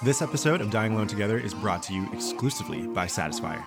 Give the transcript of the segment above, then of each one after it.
This episode of Dying Alone Together is brought to you exclusively by Satisfyer.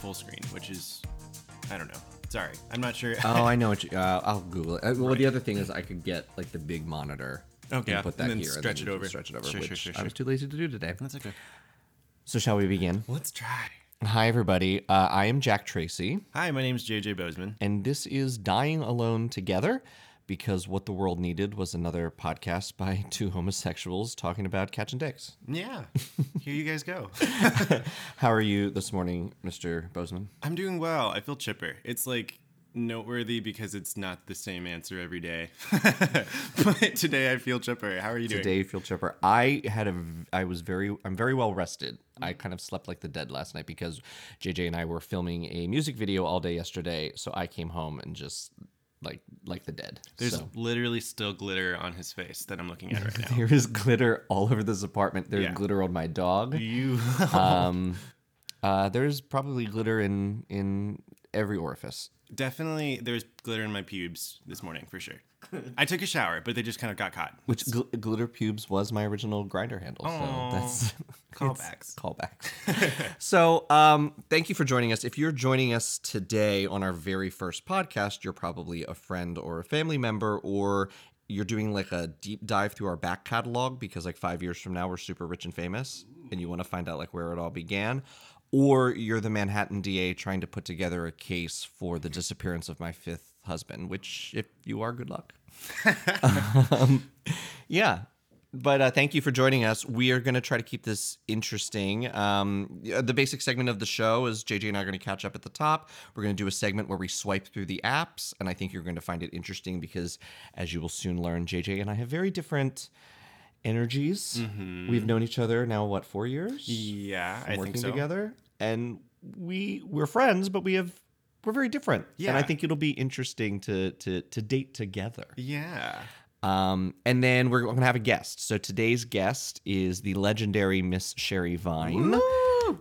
Full screen, which is, I don't know. Sorry, I'm not sure. Oh, I know what you. Uh, I'll Google it. Uh, Well, the other thing is I could get like the big monitor. Okay, and put that and here stretch and it over. Stretch it over, Sure, which sure, sure, I was too lazy to do today. That's okay. So shall we begin? Let's try. Hi, everybody. Uh, I am Jack Tracy, Hi, my name is JJ Bozeman. and this is Dying Alone Together. Because what the world needed was another podcast by two homosexuals talking about catching dicks. Yeah, here you guys go. How are you this morning, Mr. Bozeman? I'm doing well. I feel chipper. It's like noteworthy because it's not the same answer every day. but today I feel chipper. How are you doing? Today, you feel chipper. I had a I was very, I'm very well rested. I kind of slept like the dead last night because JJ and I were filming a music video all day yesterday. So I came home and just like, like the dead. There's so. literally still glitter on his face that I'm looking at right now. There is glitter all over this apartment. There's Yeah. glitter on my dog. You Um, uh, there's probably glitter in in every orifice. definitely there's glitter in my pubes this morning for sure. I took a shower, but they just kind of got caught. Which gl- glitter pubes was my original Grindr handle. So that's Callbacks. callbacks. so, um, thank you for joining us. If you're joining us today on our very first podcast, you're probably a friend or a family member, or you're doing like a deep dive through our back catalog because, like, five years from now, we're super rich and famous, and you want to find out like where it all began. Or you're the Manhattan DA trying to put together a case for the disappearance of my fifth husband, which, if you are, good luck. um, yeah. But uh, thank you for joining us. We are going to try to keep this interesting. Um, the basic segment of the show is JJ and I are going to catch up at the top. We're going to do a segment where we swipe through the apps, and I think you're going to find it interesting because, as you will soon learn, JJ and I have very different energies. We've known each other now what four years? Yeah, from I working think so. together, and we we're friends, but we have we're very different. Yeah. and I think it'll be interesting to to to date together. Yeah. Um, and then we're going to have a guest. So today's guest is the legendary Miss Sherry Vine,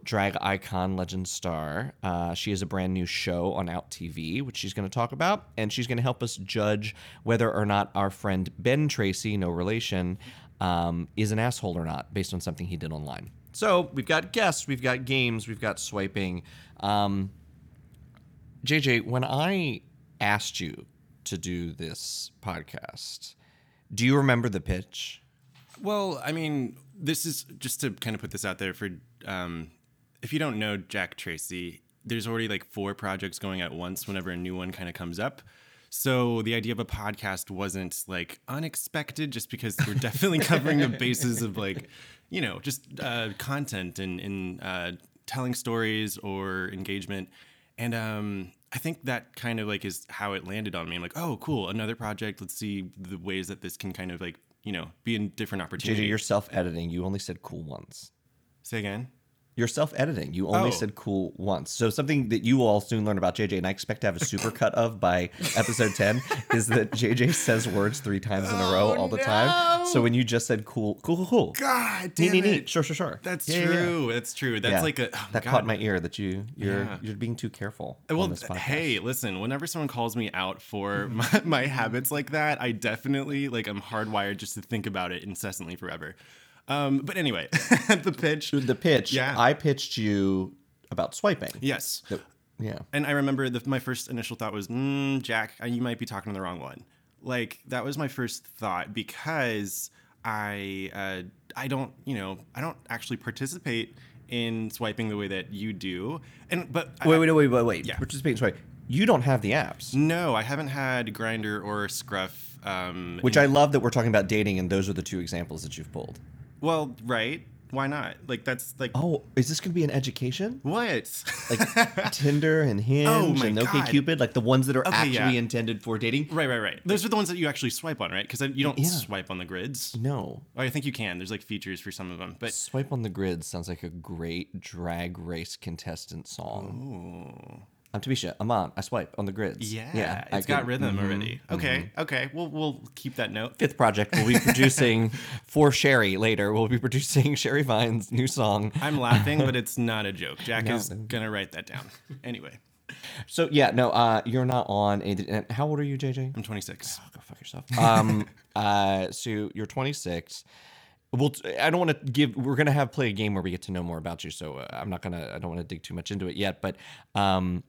drag icon, legend star. Uh, she has a brand new show on Out TV, which she's going to talk about, and she's going to help us judge whether or not our friend Ben Tracy, no relation, um, is an asshole or not, based on something he did online. So we've got guests, we've got games, we've got swiping. Um, JJ, when I asked you to do this podcast, do you remember the pitch? Well, I mean, this is just to kind of put this out there for um, if you don't know Jack Tracy, there's already like four projects going at once whenever a new one kind of comes up. So the idea of a podcast wasn't like unexpected just because we're definitely covering the bases of like, you know, just uh, content and, and uh, telling stories or engagement. And um, I think that kind of like is how it landed on me. I'm like, oh, cool, another project. Let's see the ways that this can kind of like, you know, be in different opportunities. JJ, you're self editing. You only said cool once. Say again. You're self editing. You only Oh. said cool once. So something that you will all soon learn about JJ, and I expect to have a super cut of by episode 10, is that JJ says words three times in a row all the oh, time. So when you just said cool, cool, cool, cool. God damn it. Sure, sure, sure. That's Yeah, yeah, yeah. true. That's true. That's Yeah. like a oh that God. caught my ear that you you're you're being too careful Well, on this podcast. hey, listen. Whenever someone calls me out for mm-hmm. my, my habits like that, I definitely like I'm hardwired just to think about it incessantly forever. Um, but anyway, the pitch. the pitch. Yeah. I pitched you about swiping. Yes. That- yeah. And I remember the, my first initial thought was, mm, Jack, you might be talking to the wrong one. Like that was my first thought because I uh, I don't you know I don't actually participate in swiping the way that you do. And but I- Wait, wait, wait, wait, wait. Yeah. Participating. Sorry. You don't have the apps, No, I haven't had Grindr or Scruff. Um, which I love that we're talking about dating, and those are the two examples that you've pulled. Well, right. Why not? Like that's like Oh, is this going to be an education? what? Like Tinder and Hinge Oh and God. OkCupid, like the ones that are Okay, actually yeah. intended for dating? right, right, right. Those are the ones that you actually swipe on, right? Because you don't Yeah. swipe on the grids. No. Oh, I think you can. There's like features for some of them, but Swipe on the grid sounds like a great drag race contestant song. I'm Tamisha. I'm on. I swipe on the grids. yeah, yeah. it's I got rhythm mhm. already. Okay, okay. We'll we'll keep that note. Fifth project we'll be producing for Sherry later. We'll be producing Sherry Vine's new song. I'm laughing, but it's not a joke. Jack No. is gonna write that down. Anyway, So yeah, no, uh, you're not on. A, how old are you, JJ? I'm 26. Go fuck yourself. Um, uh, so you're 26. Well, I don't want to give. We're gonna have play a game where we get to know more about you. So uh, I'm not gonna. I don't want to dig too much into it yet. But um,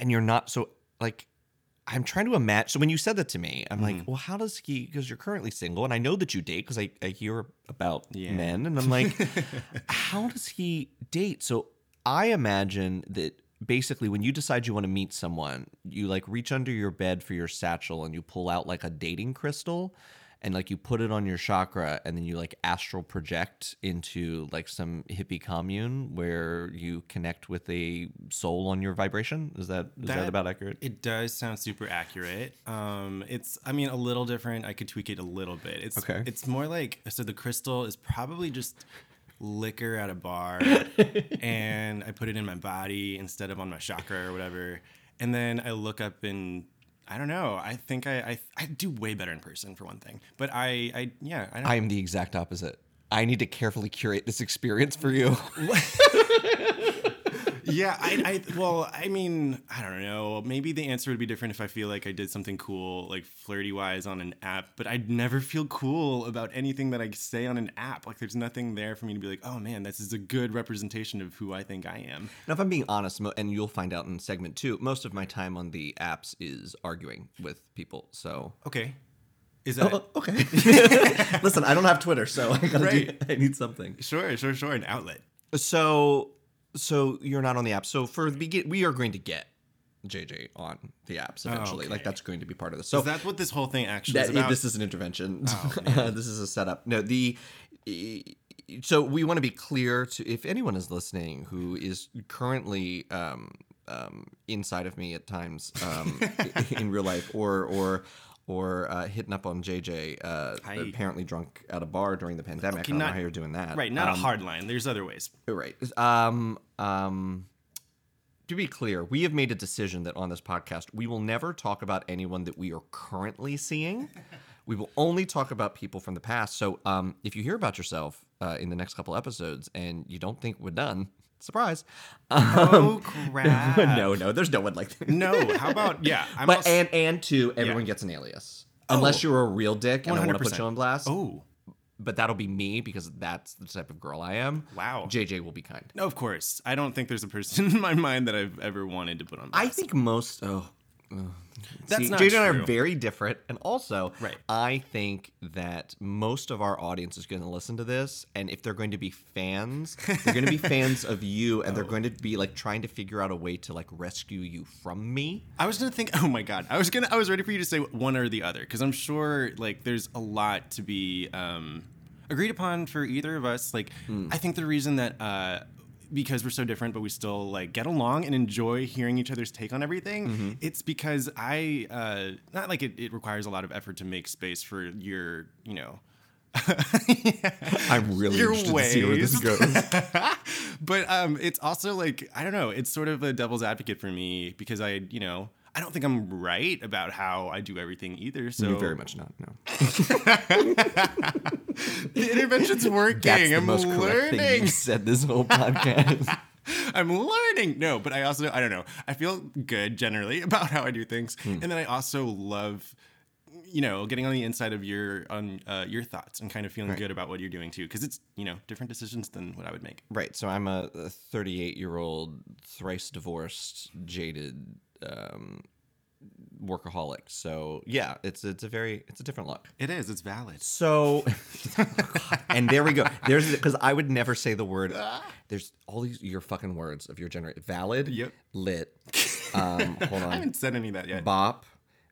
and you're not so like. I'm trying to imagine. So when you said that to me, I'm like, mm-hmm. well, how does he? Because you're currently single, and I know that you date because I, I hear about Yeah. men, and I'm like, how does he date? So I imagine that basically when you decide you want to meet someone, you like reach under your bed for your satchel and you pull out like a dating crystal and like you put it on your chakra and then you like astral project into like some hippie commune where you connect with a soul on your vibration. Is that is that, That- about accurate? It does sound super accurate. Um, it's, I mean, a little different. I could tweak it a little bit. It's Okay. It's more like so. The crystal is probably just liquor at a bar, and I put it in my body instead of on my chakra or whatever. And then I look up and I don't know. I think I I, I do way better in person for one thing. But I I yeah I don't. I am the exact opposite. I need to carefully curate this experience for you. yeah, I, I, well, I mean, I don't know. Maybe the answer would be different if I feel like I did something cool, like flirty wise on an app, but I'd never feel cool about anything that I say on an app. Like, there's nothing there for me to be like, oh man, this is a good representation of who I think I am. Now, if I'm being honest, and you'll find out in segment two, most of my time on the apps is arguing with people. So, Okay. Is that oh, oh, okay. Listen, I don't have Twitter, so I gotta Right. do. I need something. sure, sure, sure, an outlet? So, so you're not on the app. So for the begin, we are going to get JJ on the apps eventually. Like Okay. that's going to be part of this. So Is that what this whole thing actually that, is about? this is an intervention. Oh, Uh, this is a setup. No, the so we want to be clear to if anyone is listening who is currently um, um, inside of me at times um, in real life or or or uh, hitting up on JJ, uh, I- apparently drunk at a bar during the pandemic. Okay, I don't know how you're doing that. right, not Um, a hard line. There's other ways. Right. Um, um, to be clear, we have made a decision that on this podcast, we will never talk about anyone that we are currently seeing. We will only talk about people from the past. So um, if you hear about yourself uh, in the next couple episodes and you don't think we're done, surprise. Oh crap! no, no, there's no one like that. no. How about yeah? I'm But also- and and two, everyone gets an alias. Unless you're a real dick and I want to put 100%. you on blast. oh But that'll be me because that's the type of girl I am. wow. JJ will be kind. No, of course. I don't think there's a person in my mind that I've ever wanted to put on. I blast. think most. Oh, That's See, not JJ and I are very different, and also, Right. I think that most of our audience is going to listen to this, and if they're going to be fans, they're going to be fans of you, and they're Oh. going to be like trying to figure out a way to like rescue you from me. I was gonna think. Oh my god! I was gonna. I was ready for you to say one or the other because I'm sure like there's a lot to be um, agreed upon for either of us. Like Hmm. I think the reason that uh, because we're so different, but we still like get along and enjoy hearing each other's take on everything. Mm-hmm. It's because I uh, not like it, it requires a lot of effort to make space for your you know. I'm really Your interested to see where this goes. but um, it's also like I don't know. It's sort of a devil's advocate for me because I, you know, I don't think I'm right about how I do everything either. So You're very much not. No, the intervention's working. that's the I'm most correct thing learning. you said this whole podcast. I'm learning. No, but I also I don't know. I feel good generally about how I do things, Hmm. and then I also love. You know, getting on the inside of your on uh, your thoughts and kind of feeling good about what you're doing too, because it's you know different decisions than what I would make. right. So I'm a 38 year old, thrice divorced, jaded. Um, workaholic so yeah it's it's a very it's a different look It is. It's valid. So, and there we go. There's because I would never say the word. There's all these your fucking words of your generation. Valid. Yep. Lit. Um, hold on. I haven't said any of that yet. Bop.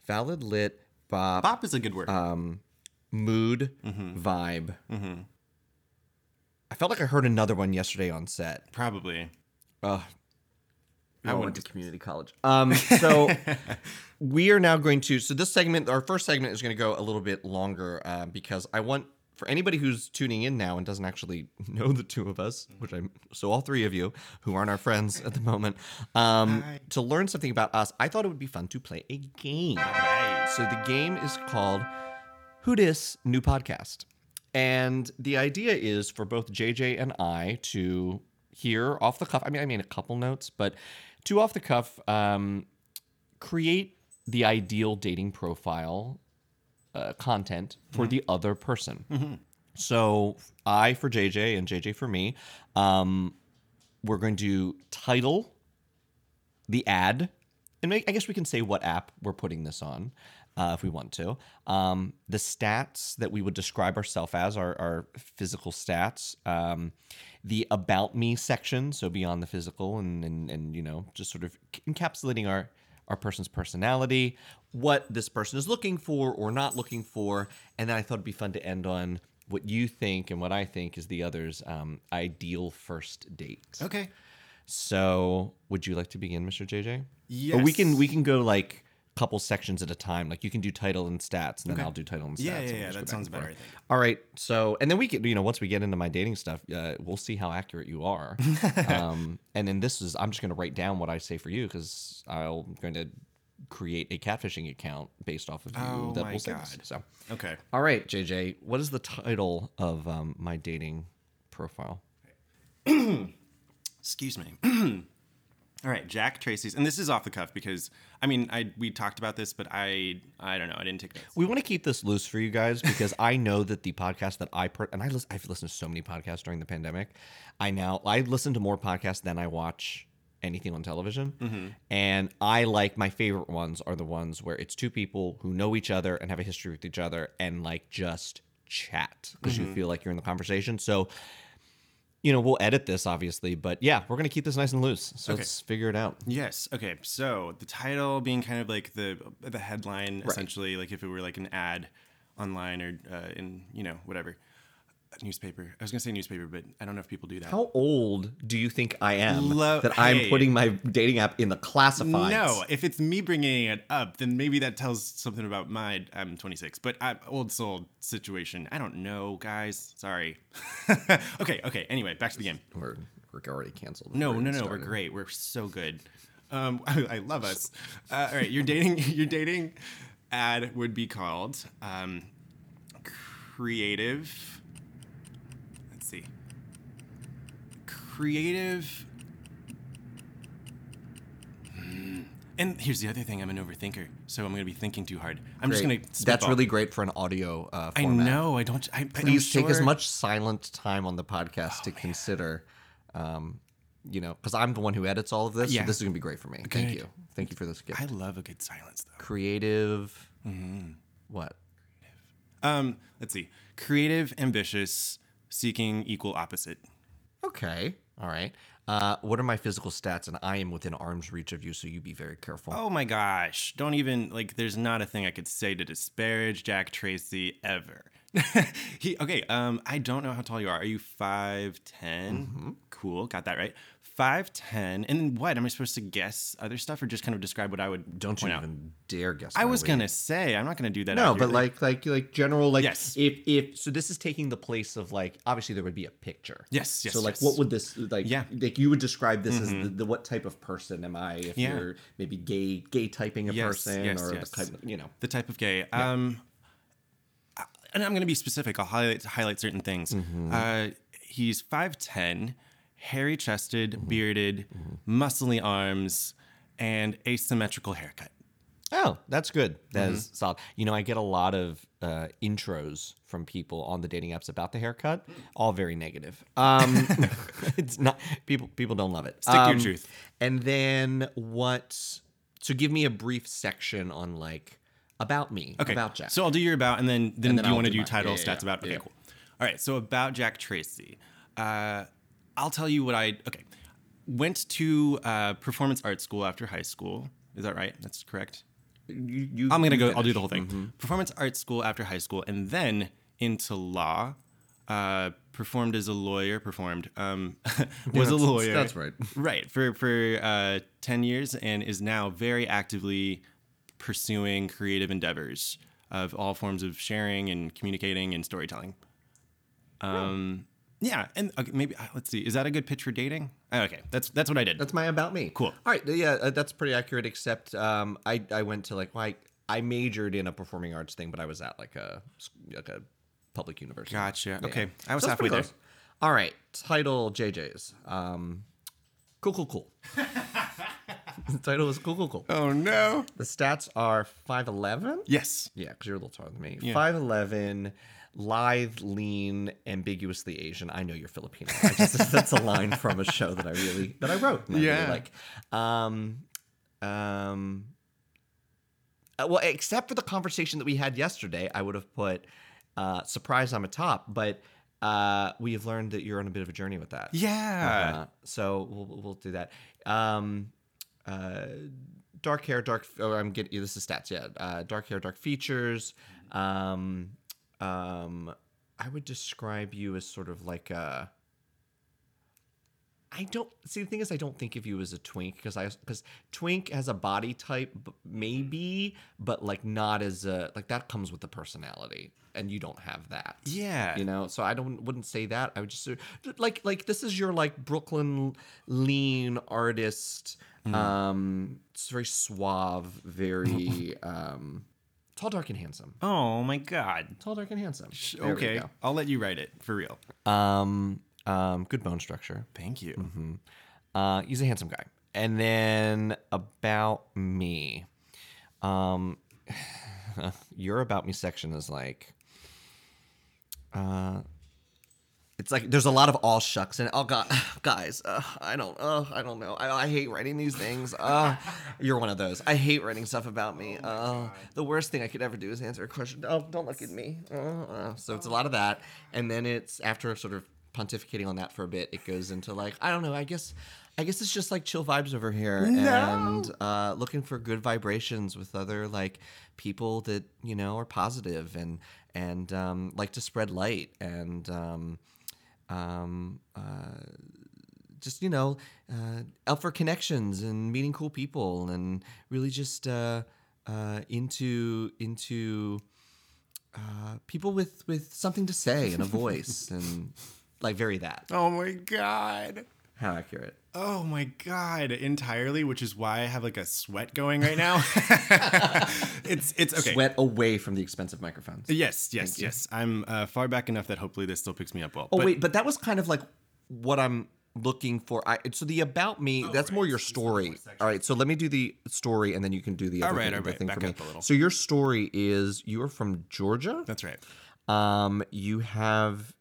Valid. Lit. Bop. Bop is a good word. Um, mood. Mm-hmm. Vibe. I felt like I heard another one yesterday on set. Probably. Ugh. I I went went to community college. Um, so we are now going to. So this segment, our first segment, is going to go a little bit longer uh, because I want for anybody who's tuning in now and doesn't actually know the two of us, which I'm so all three of you who aren't our friends at the moment, um, to learn something about us. I thought it would be fun to play a game. Right. So the game is called Who Dis New Podcast. And the idea is for both JJ and I to hear off the cuff. I mean, I mean a couple notes, but two off the cuff, um, create the ideal dating profile uh, content for the other person. So I for JJ and JJ for me, um, we're going to title the ad, and I guess we can say what app we're putting this on uh, if we want to. Um, the stats that we would describe ourselves as are physical stats. Um, the about me section, so beyond the physical, and, and and you know just sort of encapsulating our our person's personality, what this person is looking for or not looking for, and then I thought it'd be fun to end on what you think and what I think is the other's um, ideal first date. Okay. So, would you like to begin, Mr. JJ? Or we can we can go like couple sections at a time. Like you can do title and stats, and then Okay. I'll do title and stats. Yeah, yeah, yeah. That sounds better, I forth. think. All right. So, and then we can, you know, once we get into my dating stuff, uh, we'll see how accurate you are. um, and then this is, I'm just going to write down what I say for you because I'm going to create a catfishing account based off of you Oh that my will say this. God. So, Okay. all right, JJ, what is the title of um, my dating profile? Excuse me. All right, Jack Tracy's, and this is off the cuff because I mean, I we talked about this, but I I don't know, I didn't take notes. We want to keep this loose for you guys because I know that the podcast that I per- and I lis- I've listened to so many podcasts during the pandemic. I now I listen to more podcasts than I watch anything on television, mm-hmm. and I like my favorite ones are the ones where it's two people who know each other and have a history with each other and like just chat because you mm-hmm. feel like you're in the conversation. So. You know, we'll edit this obviously, but yeah, we're gonna keep this nice and loose. So Okay. let's figure it out. Yes. Okay. So the title being kind of like the the headline, essentially, like if it were like an ad online or uh, in you know whatever newspaper. I was gonna say newspaper, but I don't know if people do that. How old do you think I am Lo- that I'm hey. putting my dating app in the classifieds? No, if it's me bringing it up, then maybe that tells something about my. I'm 26, but I'm old soul situation. I don't know, guys. Sorry. okay, okay. Anyway, back to the game. We're, we're already canceled. No, before no, no. We're great. We're so good. Um, I, I love us. Uh, all right, your dating, your dating ad would be called um, creative. Let's see. Creative. And here's the other thing: I'm an overthinker, so I'm going to be thinking too hard. I'm just going to. That's really great for an audio uh, I format. know. I don't. I, Please I'm take as sure- Oh, much silent time on the podcast to consider. Um, you know, because I'm the one who edits all of this. Yeah. So this is gonna be great for me. Thank Good. you. Thank you for this gift. I love a good silence, though. Creative. Mm-hmm. What? Um, let's see. Creative, ambitious, seeking equal opposite. Okay. All right. Uh, what are my physical stats? And I am within arm's reach of you, so you be very careful. Oh my gosh. Don't even like there's not a thing I could say to disparage Jack Tracy ever. he okay, um I don't know how tall you are. Are you 5'10? Mm-hmm. Cool, got that right. 5'10. And then what? Am I supposed to guess other stuff or just kind of describe what I would Don't you out? even dare guess. I was gonna say, I'm not gonna do that. No, but like like like general like Yes. if if so this is taking the place of like obviously there would be a picture. Yes, yes, So like yes. what would this like Yeah. Mm-hmm. like you would describe this as the, the what type of person am I if Yeah. you're maybe gay gay typing a Yes, person yes, or yes. the type of, you know. the type of gay. Um, and I'm going to be specific. I'll highlight highlight certain things. Mm-hmm. Uh, he's five ten, hairy chested, Mm-hmm. bearded, muscly arms, and asymmetrical haircut. Oh, that's good. That is Mm-hmm. solid. You know, I get a lot of uh, intros from people on the dating apps about the haircut, all very negative. Um, it's not people. People don't love it. Stick to your Um, truth. And then what? So give me a brief section on like about me, Okay, about Jack. So I'll do your about, and then then, then you want to do do title yeah, stats yeah. about. Okay, Yeah. cool. All right. So about Jack Tracy, uh, I'll tell you what I okay. Went to uh, performance art school after high school. Is that right? That's correct. you, you, I'm gonna go. I'll do the whole thing. Performance art school after high school, and then into law. uh, performed as a lawyer. Performed um, was a lawyer. that's right. Right for for uh, ten years, and is now very actively pursuing creative endeavors of all forms of sharing and communicating and storytelling. Um, yeah, and okay, maybe uh, let's see. Is that a good pitch for dating? Uh, Okay, that's that's what I did. That's my about me. Cool. All right. Yeah, uh, that's pretty accurate. Except um, I I went to like like I majored in a performing arts thing, but I was at like a like a public university. Gotcha. Yeah. Okay, I was So halfway there. close. All right. Title JJ's. Um, cool, cool, cool. the title is cool, cool, cool. Oh no. The stats are five eleven. Yes. Yeah, because you're a little taller than me. Yeah. Five eleven, lithe, lean, ambiguously Asian. I know you're Filipino. I just, that's a line from a show that I really that I wrote. And I Yeah. really like. Um, um. uh, well, except for the conversation that we had yesterday, I would have put uh, surprise on the top, but. Uh, we have learned that you're on a bit of a journey with that. Yeah. Uh, so we'll, we'll do that. Um, uh, dark hair, dark. Oh, I'm getting this is stats. Yeah, uh, dark hair, dark features. Um, um, I would describe you as sort of like a. I don't see the thing is I don't think of you as a twink because I because twink has a body type maybe but like not as a like that comes with the personality and you don't have that yeah. you know so i don't wouldn't say that i would just say- like like this is your like brooklyn lean artist um it's very suave very um tall dark and handsome Oh my god. tall dark and handsome Okay. I'll let you write it for real. um um good bone structure. Thank you. Mm-hmm. uh he's a handsome guy. And then about me. Um your about me section is like uh it's like there's a lot of all shucks and oh god guys uh, i don't uh, i don't know. I, I hate writing these things. Uh, you're one of those. I hate writing stuff about me. Uh, the worst thing i could ever do is answer a question. Oh don't look at me. Uh, uh. so it's a lot of that. And then it's after sort of pontificating on that for a bit it goes into like i don't know i guess I guess it's just like chill vibes over here, and uh, looking for good vibrations with other like people that you know are positive and and um, like to spread light and um, um, uh, just you know uh, out for connections and meeting cool people and really just uh, uh, into into uh, people with with something to say and a voice and like very that. Oh my god. How accurate. Oh my god, entirely, which is why I have like a sweat going right now. it's it's okay. Sweat away from the expensive microphones. Yes, yes, yes. I'm uh, far back enough that hopefully this still picks me up well. Oh But- wait, but that was kind of like what I'm looking for. I so the about me. that's more your story. All right, so let me do the story, and then you can do the other All right, thing, all right, thing back for me. up a little. So your story is you are from Georgia. That's right. Um, you have,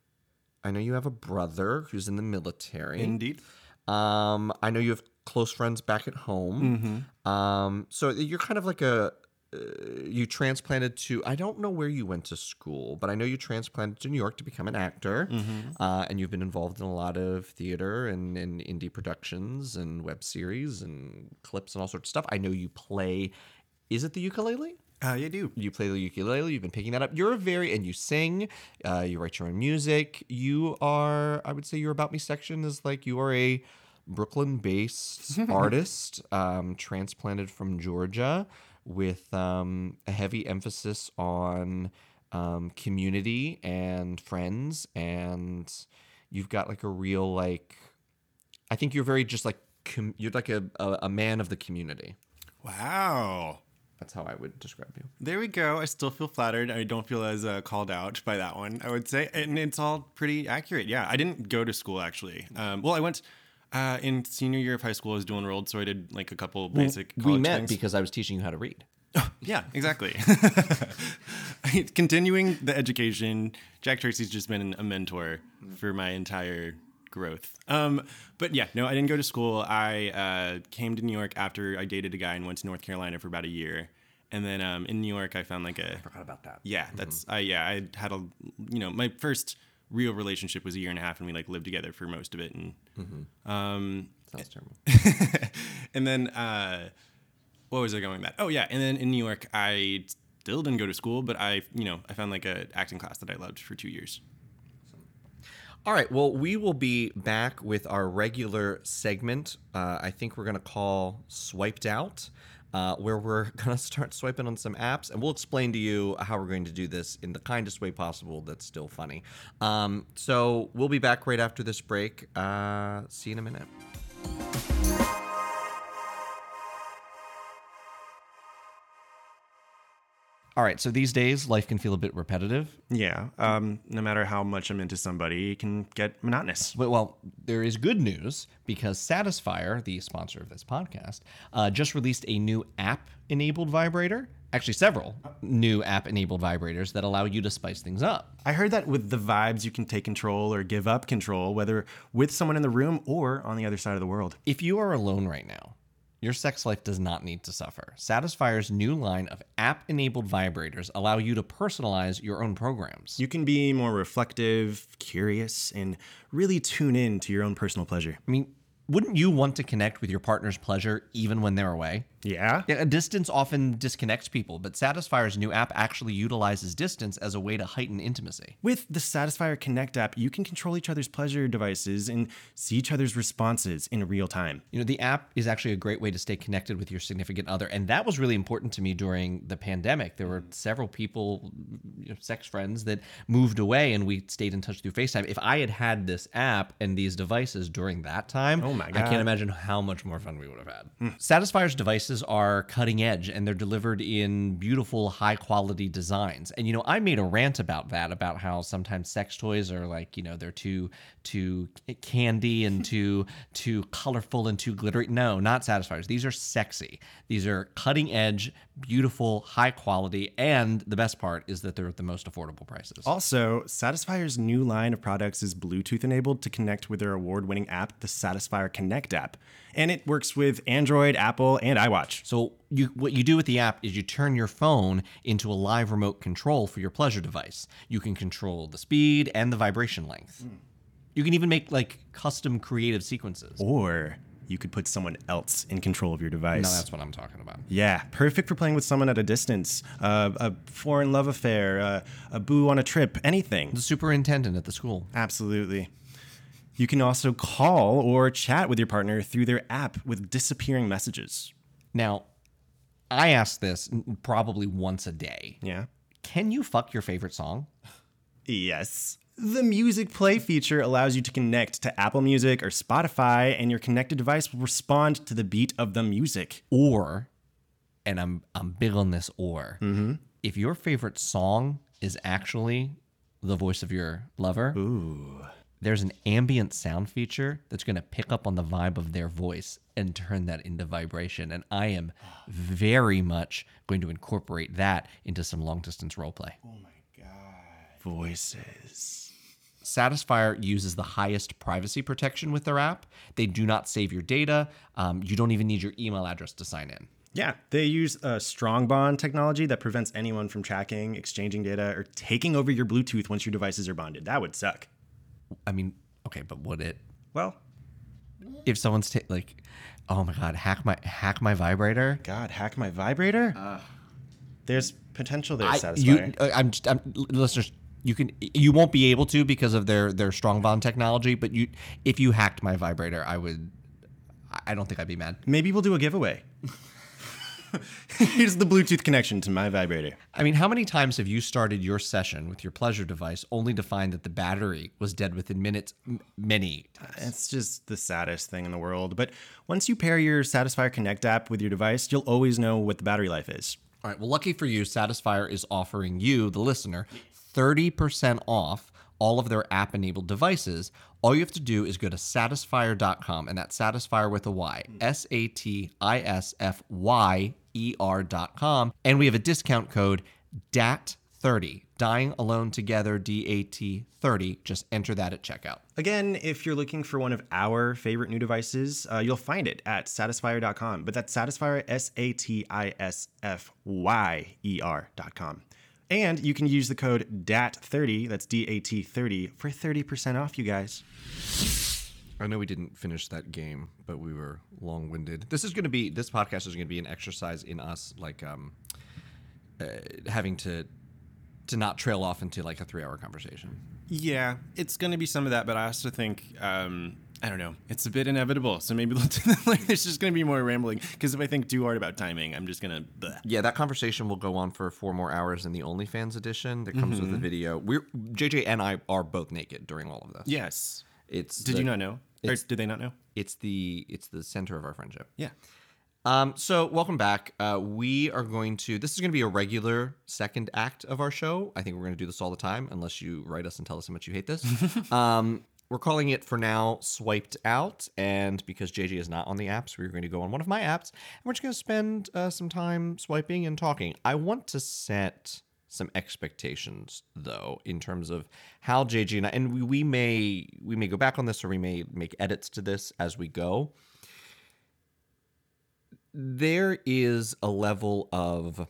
I know you have a brother who's in the military. Indeed. Um, I know you have close friends back at home. Mm-hmm. Um, so you're kind of like a uh, you transplanted to I don't know where you went to school, but I know you transplanted to New York to become an actor, Mm-hmm. uh, and you've been involved in a lot of theater and, and indie productions and web series and clips and all sorts of stuff. I know you play. Is it the ukulele? Uh, you do. You play the ukulele. You've been picking that up. You're a very and you sing. Uh, you write your own music. You are. I would say your about me section is like you are a Brooklyn-based artist, um, transplanted from Georgia, with um, a heavy emphasis on um, community and friends, and you've got like a real like. I think you're very just like com- you're like a, a a man of the community. Wow. That's how I would describe you. There we go. I still feel flattered. I don't feel as uh, called out by that one, I would say. And it's all pretty accurate. Yeah. I didn't go to school, actually. Um, well, I went uh, in senior year of high school, I was doing enrolled, So I did like a couple basic we met things. because I was teaching you how to read. Yeah, exactly. Continuing the education, Jack Tracy's just been a mentor for my entire growth. Um, but yeah, no, I didn't go to school. I uh, came to New York after I dated a guy and went to North Carolina for about a year. And then um, in New York, I found like a Forgot about that. yeah. That's I yeah. I had a you know my first real relationship was a year and a half, and we like lived together for most of it. And um, Sounds terrible. and then uh, what was I going with that? Oh yeah, and then in New York, I still didn't go to school, but I you know I found like a acting class that I loved for two years. All right. Well, we will be back with our regular segment. Uh, I think we're going to call Swiped Out, uh, where we're going to start swiping on some apps, and we'll explain to you how we're going to do this in the kindest way possible that's still funny. Um, so we'll be back right after this break. Uh, see you in a minute. All right, so these days life can feel a bit repetitive. Yeah. Um, no matter how much I'm into somebody, it can get monotonous. But, well, there is good news because Satisfyer, the sponsor of this podcast, uh, just released a new app enabled vibrator. Actually, several new app enabled vibrators that allow you to spice things up. I heard that with the vibes, you can take control or give up control, whether with someone in the room or on the other side of the world. If you are alone right now, your sex life does not need to suffer. Satisfyer's new line of app enabled vibrators allow you to personalize your own programs. You can be more reflective, curious, and really tune in to your own personal pleasure. I mean, wouldn't you want to connect with your partner's pleasure even when they're away? Yeah? Yeah, distance often disconnects people, but Satisfyer's new app actually utilizes distance as a way to heighten intimacy. With the Satisfyer Connect app, you can control each other's pleasure devices and see each other's responses in real time. You know, the app is actually a great way to stay connected with your significant other, and that was really important to me during the pandemic. There were several people, you know, sex friends, that moved away, and we stayed in touch through FaceTime. If I had had this app and these devices during that time, Oh my God. I can't imagine how much more fun we would have had. Hmm. Satisfyer's devices are cutting edge, and they're delivered in beautiful, high quality designs. And you know, I made a rant about that, about how sometimes sex toys are like, you know, they're too too candy and too too colorful and too glittery. No, not Satisfyers. These are sexy. These are cutting edge, beautiful, high quality, and the best part is that they're at the most affordable prices. Also, Satisfyer's new line of products is Bluetooth enabled to connect with their award winning app, the Satisfyer Connect app. And it works with Android, Apple, and iWatch. So you what you do with the app is you turn your phone into a live remote control for your pleasure device. You can control the speed and the vibration length. You can even make like custom creative sequences. Or you could put someone else in control of your device. No, that's what I'm talking about. Yeah, perfect for playing with someone at a distance, uh, a foreign love affair, uh, a boo on a trip, anything. The superintendent at the school. Absolutely. You can also call or chat with your partner through their app with disappearing messages. Now, I ask this probably once a day. Yeah. Can you fuck your favorite song? Yes. The music play feature allows you to connect to Apple Music or Spotify, and your connected device will respond to the beat of the music. Or, and I'm I'm big on this or, mm-hmm. if your favorite song is actually the voice of your lover, there's an ambient sound feature that's going to pick up on the vibe of their voice and turn that into vibration. And I am very much going to incorporate that into some long distance roleplay. Voices. Satisfyer uses the highest privacy protection with their app. They do not save your data. Um, you don't even need your email address to sign in. Yeah, they use a strong bond technology that prevents anyone from tracking, exchanging data, or taking over your Bluetooth once your devices are bonded. That would suck. I mean, okay, but would it? Well, If someone's ta- like, oh my god, hack my hack my vibrator. God, hack my vibrator? There's potential there, I, Satisfyer. you, uh, I'm just, I'm, listeners. You can, you won't be able to because of their their strong bond technology. But you, if you hacked my vibrator, I would. I- I don't think I'd be mad. Maybe we'll do a giveaway. Here's the Bluetooth connection to my vibrator. I mean, how many times have you started your session with your pleasure device only to find that the battery was dead within minutes? M- many. It's just the saddest thing in the world. But once you pair your Satisfyer Connect app with your device, you'll always know what the battery life is. All right. Well, lucky for you, Satisfyer is offering you, the listener, 30% off all of their app enabled devices. All you have to do is go to satisfyer.com, and that's Satisfyer with a Y, S A T I S F Y E R.com. And we have a discount code DAT30, Dying Alone Together, D A T 30. Just enter that at checkout. Again, if you're looking for one of our favorite new devices, uh, you'll find it at satisfyer.com. But that's Satisfyer, S A T I S F Y E R.com. And you can use the code DAT30, that's D A T 30, for 30% off, you guys. I know we didn't finish that game, but we were long winded. This is going to be this podcast is going to be an exercise in us, like um, uh, having to to not trail off into like a three hour conversation. Yeah, it's going to be some of that, but I also think um, I don't know. It's a bit inevitable, so maybe like there's just going to be more rambling. Because if I think too hard about timing, I'm just going to. Yeah, that conversation will go on for four more hours in the OnlyFans edition that comes with the video. We're JJ and I are both naked during all of this. Yes. It's Did the- you not know? Or did they not know? It's the it's the center of our friendship. Yeah. Um, so welcome back. Uh, we are going to. This is going to be a regular second act of our show. I think we're going to do this all the time, unless you write us and tell us how much you hate this. um, we're calling it for now "Swiped Out," and because JJ is not on the apps, we're going to go on one of my apps, and we're just going to spend uh, some time swiping and talking. I want to set some expectations though in terms of how JJ and I, and we, we may we may go back on this or we may make edits to this as we go. There is a level of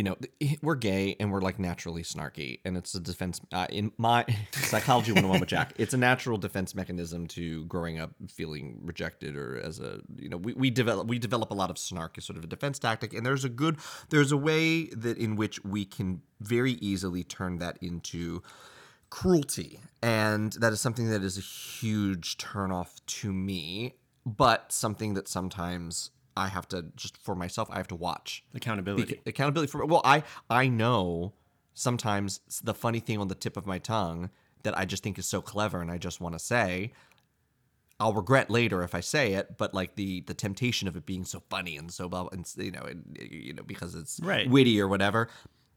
you know we're gay and we're like naturally snarky and it's a defense uh, in my psychology 101 with jack it's a natural defense mechanism to growing up feeling rejected or as a you know we, we develop we develop a lot of snark as sort of a defense tactic and there's a good there's a way that in which we can very easily turn that into cruelty and that is something that is a huge turnoff to me but something that sometimes i have to just for myself i have to watch Accountability. Beca- accountability for well i i know sometimes the funny thing on the tip of my tongue that i just think is so clever and i just want to say I'll regret later if I say it, but like the the temptation of it being so funny and so blah, and you know, and, you know, because it's Right. witty or whatever.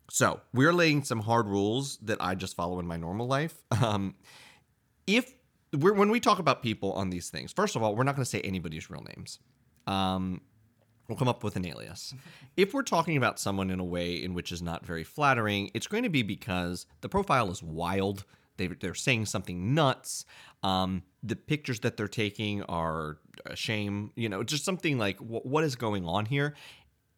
So we're laying some hard rules that I just follow in my normal life. Um, if we're when we talk about people on these things, first of all, we're not going to say anybody's real names. Um, we'll come up with an alias. If we're talking about someone in a way in which is not very flattering, it's going to be because the profile is wild. They, they're saying something nuts. Um, the pictures that they're taking are a shame. You know, just something like wh- what is going on here.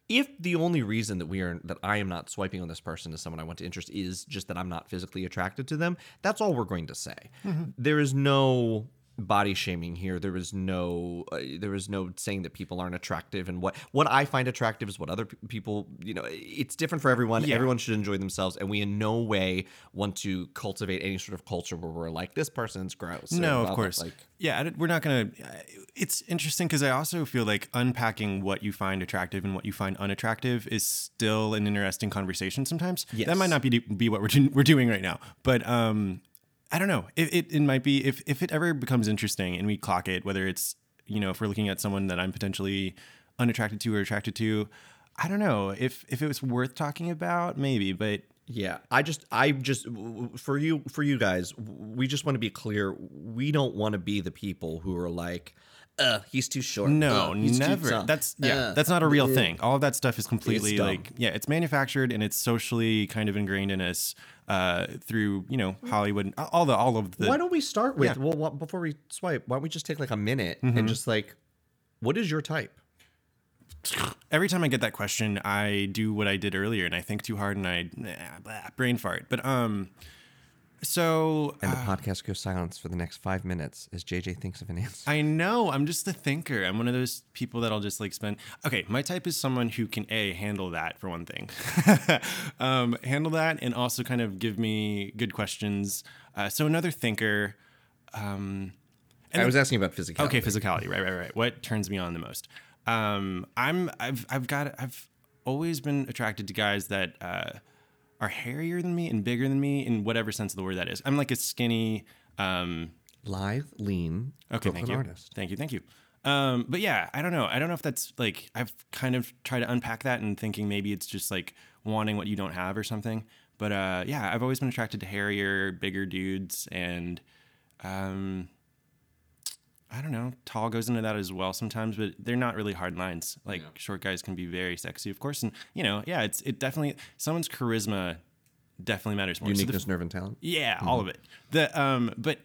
If the only reason that we are that I am not swiping on this person as someone I want to interest is just that I'm not physically attracted to them, that's all we're going to say. There is no body shaming here. There is no uh, there is no saying that people aren't attractive and what what I find attractive is what other pe- people, you know, it's different for everyone. Yeah. Everyone should enjoy themselves and we in no way want to cultivate any sort of culture where we're like this person's gross. No, of course. Like yeah, we're not gonna. It's interesting because I also feel like unpacking what you find attractive and what you find unattractive is still an interesting conversation. Sometimes Yes. that might not be be what we're do- we're doing right now, but um, I don't know. It, it it might be if if it ever becomes interesting and we clock it, whether it's you know if we're looking at someone that I'm potentially unattracted to or attracted to. I don't know if if it was worth talking about, maybe, but Yeah, I just, I just, for you, for you guys, we just want to be clear. We don't want to be the people who are like, uh, he's too short. No, uh, he's too never. tall, That's yeah, uh, that's not a real uh." thing. All of that stuff is completely like yeah, it's manufactured and it's socially kind of ingrained in us uh, through you know Hollywood, and all the all of the. Why don't we start with Yeah. Mm-hmm. well, what, before we swipe? Why don't we just take like a minute and just like, what is your type? every time I get that question, I do what I did earlier and I think too hard and I blah, brain fart. But um, so And the podcast goes silence for the next five minutes as JJ thinks of an answer. I know. I'm just a thinker. I'm one of those people that'll just like spend. Okay, my type is someone who can a handle that for one thing, um, handle that, and also kind of give me good questions. Uh, so another thinker. Um, and I was asking about physicality. Okay, physicality. Right, right, right. What turns me on the most? Um, I'm I've I've got I've always been attracted to guys that uh, are hairier than me and bigger than me in whatever sense of the word that is. I'm like a skinny. Um, Lithe, lean, Okay, thank you. artist. Thank you, thank you. Um, but yeah, I don't know. I don't know if that's like I've kind of tried to unpack that and thinking maybe it's just like wanting what you don't have or something. But uh, yeah, I've always been attracted to hairier, bigger dudes, and um, I don't know. Tall goes into that as well sometimes, but they're not really hard lines. Like short guys can be very sexy, of course, and you know, yeah, it's it definitely someone's charisma definitely matters more. So the Uniqueness, nerve, and talent. yeah, all of it. The um, but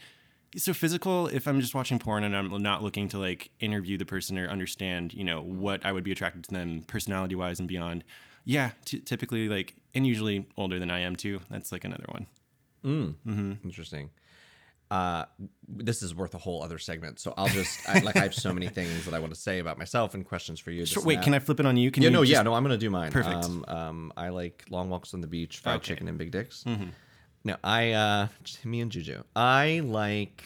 so physical. If I'm just watching porn and I'm not looking to like interview the person or understand, you know, what I would be attracted to them personality wise and beyond. Yeah, t- typically like, and usually older than I am too. That's like another one. Mm. hmm. Interesting. Uh, this is worth a whole other segment. So I'll just I, like I have so many things that I want to say about myself and questions for you. Sure, wait, can I flip it on you? Can Yeah, you no, just- yeah, no. I'm gonna do mine. Perfect. Um, um, I like long walks on the beach, fried Okay. chicken, and big dicks. No, I uh me and Juju. I like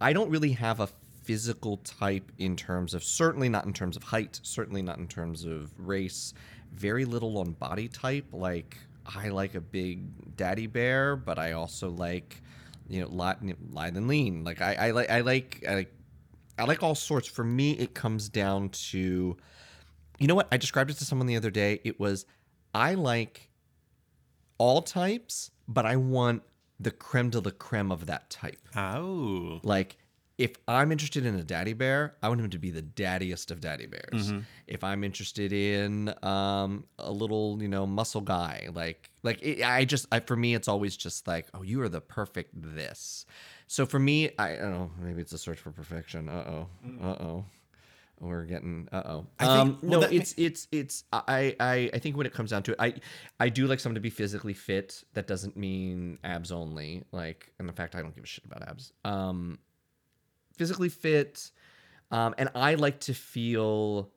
I don't really have a physical type in terms of certainly not in terms of height, certainly not in terms of race, very little on body type. Like I like a big daddy bear, but I also like you know light, light and lean. Like I, I like I like I like I like all sorts. For me, it comes down to you know what I described it to someone the other day. It was I like all types, but I want the creme de la creme of that type. Oh. Like, if I'm interested in a daddy bear, I want him to be the daddiest of daddy bears. If I'm interested in um, a little, you know, muscle guy, like, like it, I just, I, for me, it's always just like, oh, you are the perfect this. So for me, I, I don't know, maybe it's a search for perfection. Uh oh, uh oh. We're getting uh oh. Um, well, no, it's it's it's I, I I think when it comes down to it, I I do like someone to be physically fit. That doesn't mean abs only. Like, and in fact, I don't give a shit about abs. Um, physically fit, um, and I like to feel.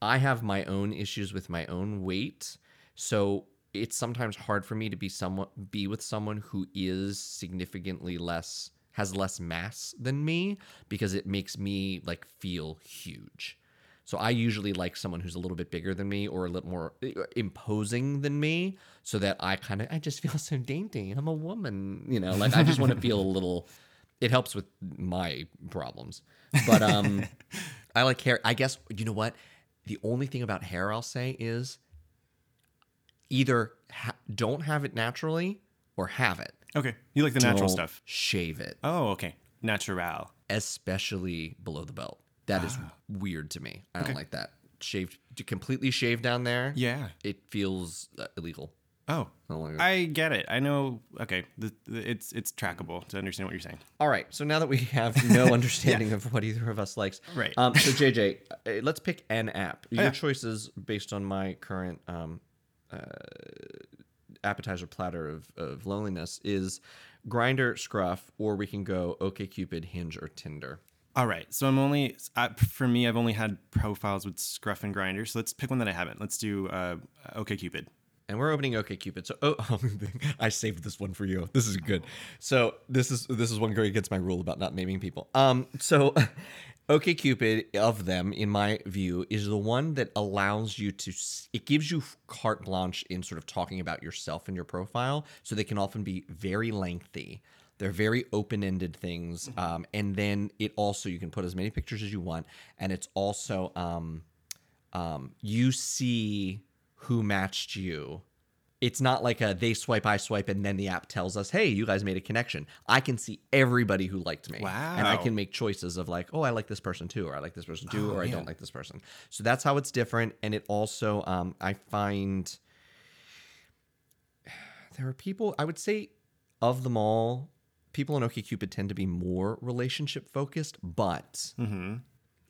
I have my own issues with my own weight, so it's sometimes hard for me to be someone be with someone who is significantly less has less mass than me because it makes me like feel huge. So I usually like someone who's a little bit bigger than me or a little more uh, imposing than me so that I kind of I just feel so dainty. I'm a woman, you know, like I just want to feel a little it helps with my problems. But um I like hair. I guess you know what? The only thing about hair I'll say is either ha- don't have it naturally or have it. Okay. You like the natural Don't stuff. Shave it, Oh, okay. Natural. especially below the belt. That is Ah. weird to me. I don't like that. Shaved, completely shave down there. Yeah. it feels uh, illegal. Oh. I don't like it. I get it. I know. Okay. The, the, it's it's trackable to understand what you're saying. All right, so now that we have no understanding of what either of us likes, Right. Um, so JJ, uh, let's pick an app. Your yeah. choices based on my current um, uh, appetizer platter of, of loneliness is Grindr, Scruff, or we can go OkCupid, Hinge, or Tinder. All right. So I'm only I, for me. I've only had profiles with Scruff and Grindr. So let's pick one that I haven't. Let's do uh, OkCupid. And we're opening OkCupid. So oh, I saved this one for you. This is good. So this is this is one going against my rule about not naming people. Um, so OkCupid of them, in my view, is the one that allows you to. It gives you carte blanche in sort of talking about yourself and your profile. So they can often be very lengthy. They're very open-ended things, um, and then it also you can put as many pictures as you want, and it's also um, um, you see who matched you. It's not like a they swipe, I swipe, and then the app tells us, hey, you guys made a connection. I can see everybody who liked me. And I can make choices of like, oh, I like this person too, or I like this person too, Oh, or I yeah. don't like this person. So that's how it's different. And it also, um, I find there are people, I would say, of them all, people on OkCupid tend to be more relationship focused, but Mm-hmm.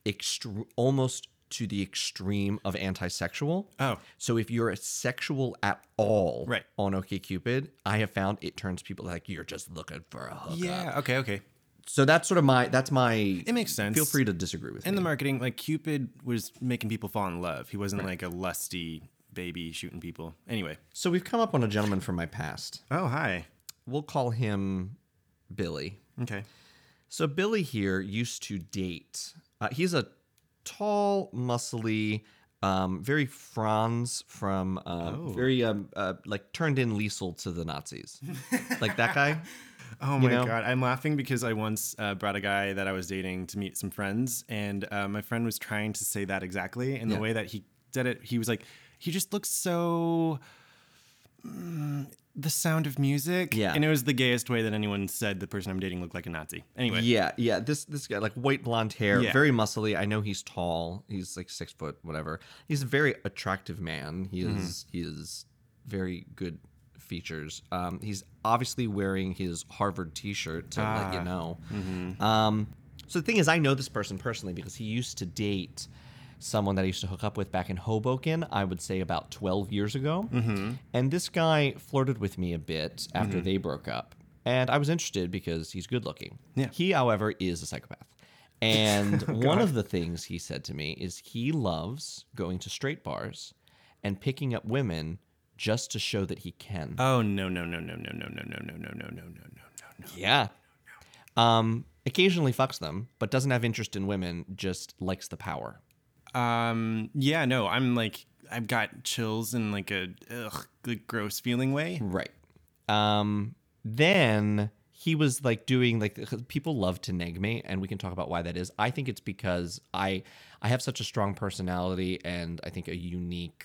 extre- almost to the extreme of anti-sexual. Oh. So if you're a sexual at all Right. on OkCupid, I have found it turns people like you're just looking for a hookup. Yeah. Okay. Okay. So that's sort of my that's my It makes sense. feel free to disagree with me. In me. the marketing, like Cupid was making people fall in love. He wasn't like a lusty baby shooting people. Anyway. so we've come up on a gentleman from my past. Oh, hi. We'll call him Billy. Okay. So Billy here used to date. Uh, he's a tall, muscly, um, very Franz from uh, Oh. very um, uh, like turned in Liesel to the Nazis, like that guy. Oh my know? god, I'm laughing because I once uh, brought a guy that I was dating to meet some friends, and uh, my friend was trying to say that exactly, and Yeah. the way that he did it, he was like, he just looks so. mm, the sound of music, Yeah. and it was the gayest way that anyone said the person I'm dating looked like a Nazi. Anyway, Yeah, yeah. This this guy, like white blonde hair, Yeah. very muscly. I know he's tall. He's like six foot, whatever. He's a very attractive man. He Mm-hmm. is he is very good features. Um, he's obviously wearing his Harvard T-shirt to let you Ah. know. Mm-hmm. Um, so the thing is, I know this person personally because he used to date someone that I used to hook up with back in Hoboken. I would say about twelve years ago, Mm-hmm. and this guy flirted with me a bit after they broke up. And I was interested because he's good looking. Yeah. He, however, is a psychopath. And one of the things he said to me is he loves going to straight bars and picking up women just to show that he can. Oh no, no no no no no no no no no no no no no no no. yeah. Um, occasionally fucks them, but doesn't have interest in women. Just likes the power. Um. Yeah. No. I'm like I've got chills in like a ugh, like gross feeling way. Right. Um, then he was like doing like people love to neg me, and we can talk about why that is. I think it's because I I have such a strong personality and I think a unique.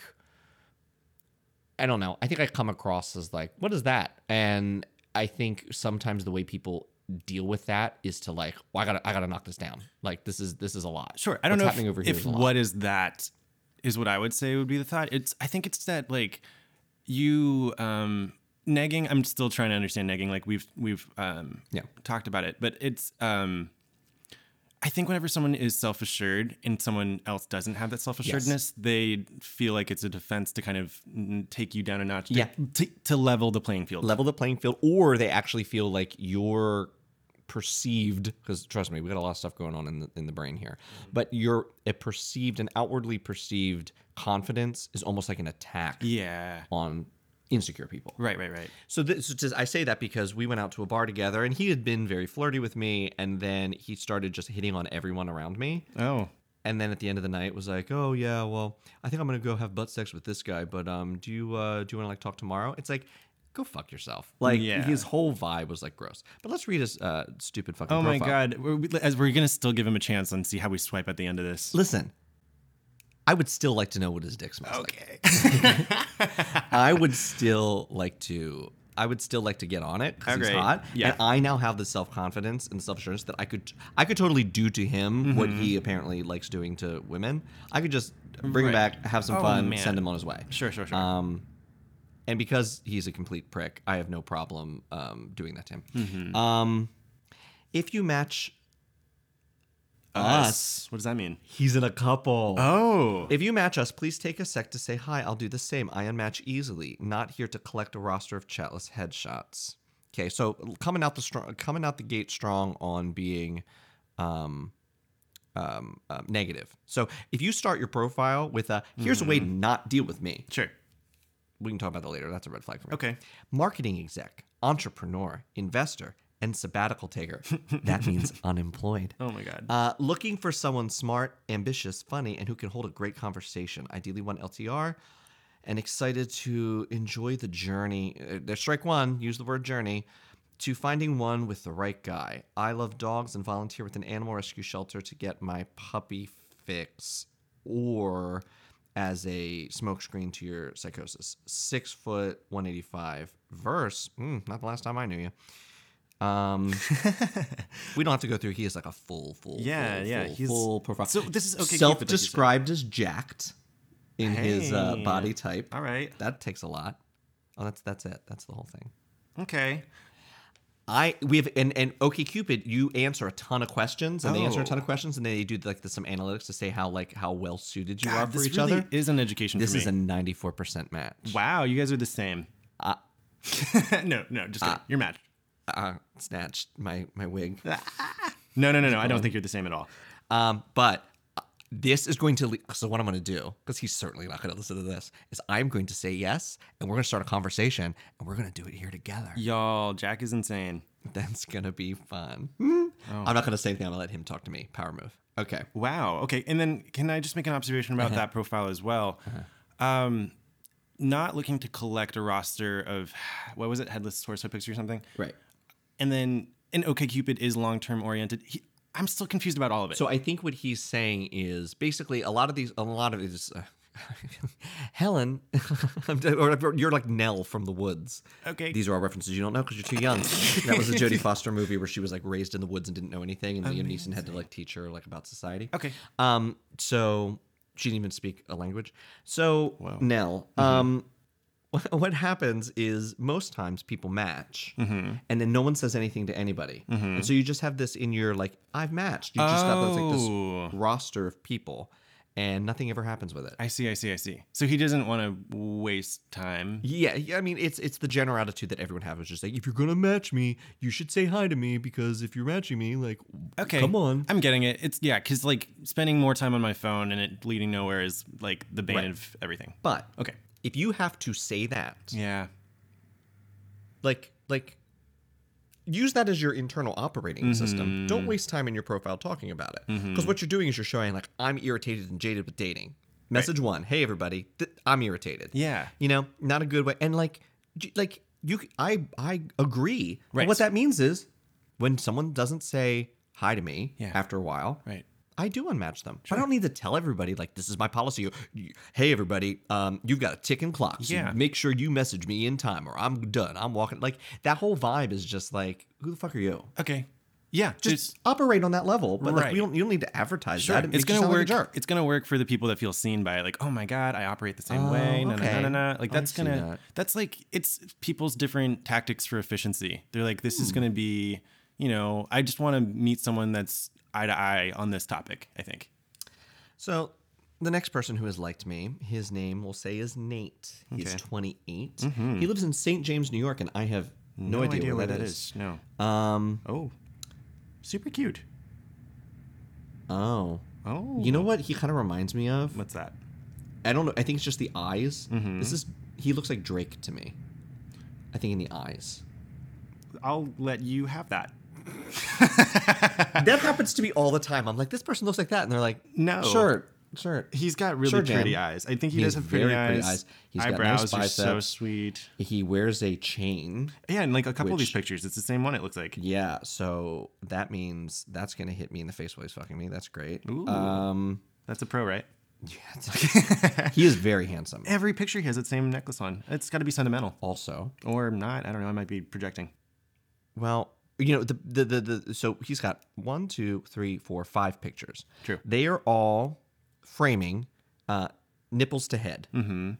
I don't know. I think I come across as like, what is that? And I think sometimes the way people deal with that is to like, well, I gotta, I gotta knock this down. Like this is, this is a lot. Sure. I don't What's know happening if, over here if is what is that is what I would say would be the thought. It's I think it's that like you um negging. I'm still trying to understand negging. Like we've we've um Yeah. talked about it, but it's um I think whenever someone is self assured and someone else doesn't have that self assuredness, they feel like it's a defense to kind of take you down a notch. to- Yeah. To, to level the playing field. level the playing field, or they actually feel like you're perceived because trust me we got a lot of stuff going on in the in the brain here mm-hmm. but your a perceived and outwardly perceived confidence is almost like an attack yeah. on insecure people Right. Right. Right. so this is just, I say that because we went out to a bar together and he had been very flirty with me and then he started just hitting on everyone around me Oh. and then at the end of the night was like oh yeah well I think I'm gonna go have butt sex with this guy but um do you uh do you want to like talk tomorrow it's like go fuck yourself like Yeah. his whole vibe was like gross but let's read his uh stupid fucking Oh my. God! We're, as we're gonna still give him a chance and see how we swipe at the end of this. listen I would still like to know what his dick smells like Okay. I would still like to. I would still like to get on it because he's Okay. hot, Yeah. and I now have the self confidence and self assurance that I could. I could totally do to him what he apparently likes doing to women. I could just bring him back, have some Oh, fun, man. send him on his way. Sure, sure, sure. Um, and because he's a complete prick, I have no problem um, doing that to him. Mm-hmm. Um, if you match us, What does that mean? he's in a couple. Oh. If you match us, please take a sec to say hi. I'll do the same. I unmatch easily. Not here to collect a roster of chatless headshots. Okay, so coming out the strong, coming out the gate strong on being um, um, um, negative. So if you start your profile with a "Here's a way to not deal with me," Sure. we can talk about that later. That's a red flag for me. Okay. Marketing exec, entrepreneur, investor, and sabbatical taker. that means unemployed. Oh my God. Uh, looking for someone smart, ambitious, funny, and who can hold a great conversation. Ideally, one LTR, and excited to enjoy the journey. Uh, there's strike one. Use the word journey. To finding one with the right guy. I love dogs and volunteer with an animal rescue shelter to get my puppy fix, or as a smokescreen to your psychosis. Six foot, one eighty five. Verse. Mm, not the last time I knew you. Um, we don't have to go through. He is like a full, full, Yeah, full, yeah, full, he's- full profile. so this is okay, Cupid, like you said. Self-described as jacked in his uh, body type. All right. That takes a lot. Oh, that's that's it. That's the whole thing. Okay. I we have and and OK Cupid, you answer a ton of questions, and they answer a Oh. ton of questions, and they do like the, some analytics to say how like how well suited you are for each really other. is an education This for me. is a ninety four percent match. wow. You guys are the same. Uh, no, no, just kidding. You're matched. Uh, snatched my my wig. No, no, no, no. I don't think you're the same at all. Um, but uh, this is going to. Le- so what I'm going to do, because he's certainly not going to listen to this, is I'm going to say yes, and we're going to start a conversation, and we're going to do it here together. Y'all, Jack is insane. That's going to be fun. I'm not going to say anything. I'm going to let him talk to me. Power move. Okay. Wow. Okay. And then can I just make an observation about that profile as well? Um, not looking to collect a roster of what was it, headless torso pics or something. Right. And then and OkCupid is long term oriented. He, I'm still confused about all of it. So I think what he's saying is basically a lot of these, a lot of it is. Uh, Helen, or you're like Nell from the woods. Okay. These are all references you don't know because you're too young. that was a Jodie Foster movie where she was like raised in the woods and didn't know anything, and Liam Neeson had to like teach her like about society. okay. Um, so she didn't even speak a language. So Wow. Nell, um, what, what happens is most times people match, mm-hmm. and then no one says anything to anybody, mm-hmm. and so you just have this in your like I've matched. You just got this, like Oh. this roster of people, and nothing ever happens with it. I see. I see. I see. So he doesn't want to waste time. Yeah, yeah, I mean, it's it's the general attitude that everyone has, which is like, if you're gonna match me, you should say hi to me because if you're matching me, like, Okay. come on. I'm getting it. It's yeah, because like spending more time on my phone and it leading nowhere is like the bane Right. of everything. But Okay. If you have to say that, Yeah. like like use that as your internal operating system. Mm-hmm. Don't waste time in your profile talking about it. Mm-hmm. Because what you're doing is you're showing like I'm irritated and jaded with dating. Message one, hey everybody, th- I'm irritated. Yeah. You know, not a good way. And like like you i i agree. Right. what that means is when someone doesn't say hi to me Yeah. after a while, Right. I do unmatch them. I don't need to tell everybody like this is my policy. Hey everybody, um, you've got a ticking clock. So Yeah. make sure you message me in time or I'm done. I'm walking. Like that whole vibe is just like, who the fuck are you? Okay. Yeah. Just operate on that level, but like we don't. You don't need to advertise Sure. that. It It's gonna like work. jerk. it's gonna work for the people that feel seen by it. Like, oh my god, I operate the same Oh, way. No, no, okay. no, no, no. Like that's see gonna. that. That's like it's people's different tactics for efficiency. They're like, this is Hmm. gonna be. You know, I just want to meet someone that's eye to eye on this topic. I think. So the next person who has liked me, his name we'll say is Nate. He's Okay. 28. He lives in St. James, New York, and I have no, idea, where that is. No. Um. Oh. Super cute. Oh. Oh. You know what he kind of reminds me of? What's that? I don't know. I think it's just the eyes. This is he looks like Drake to me. I think in the eyes. I'll let you have that. that happens to me all the time. I'm like, this person looks like that, and they're like, No. sure, sure. He's got really Sure, pretty eyes. I think he, He does have pretty, very eyes. pretty eyes. He's got nice Eyebrows are so sweet. He wears a chain. Yeah, and like a couple of these pictures, it's the same one. It looks like. Yeah, so that means that's gonna hit me in the face while he's fucking me. That's great. Ooh. Um, That's a pro, right? Yeah, he is very handsome. Every picture he has that same necklace on. It's got to be sentimental, Also, or not. I don't know. I might be projecting. well, you know the, the the the so he's got one, two, three, four, five pictures. True. They are all framing uh, nipples to head. Mm-hmm.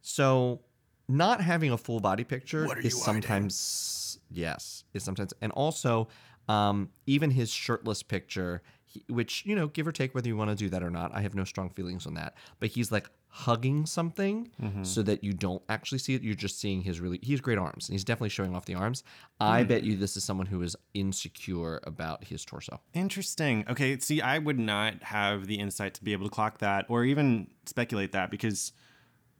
So not having a full body picture is you hiding? sometimes yes, is sometimes and also um, even his shirtless picture, he, which you know, give or take whether you want to do that or not, I have no strong feelings on that. But he's like hugging something Mm-hmm. so that you don't actually see it. You're just seeing his really. He has great arms, and he's definitely showing off the arms. I bet you this is someone who is insecure about his torso. Interesting. Okay. See, I would not have the insight to be able to clock that or even speculate that because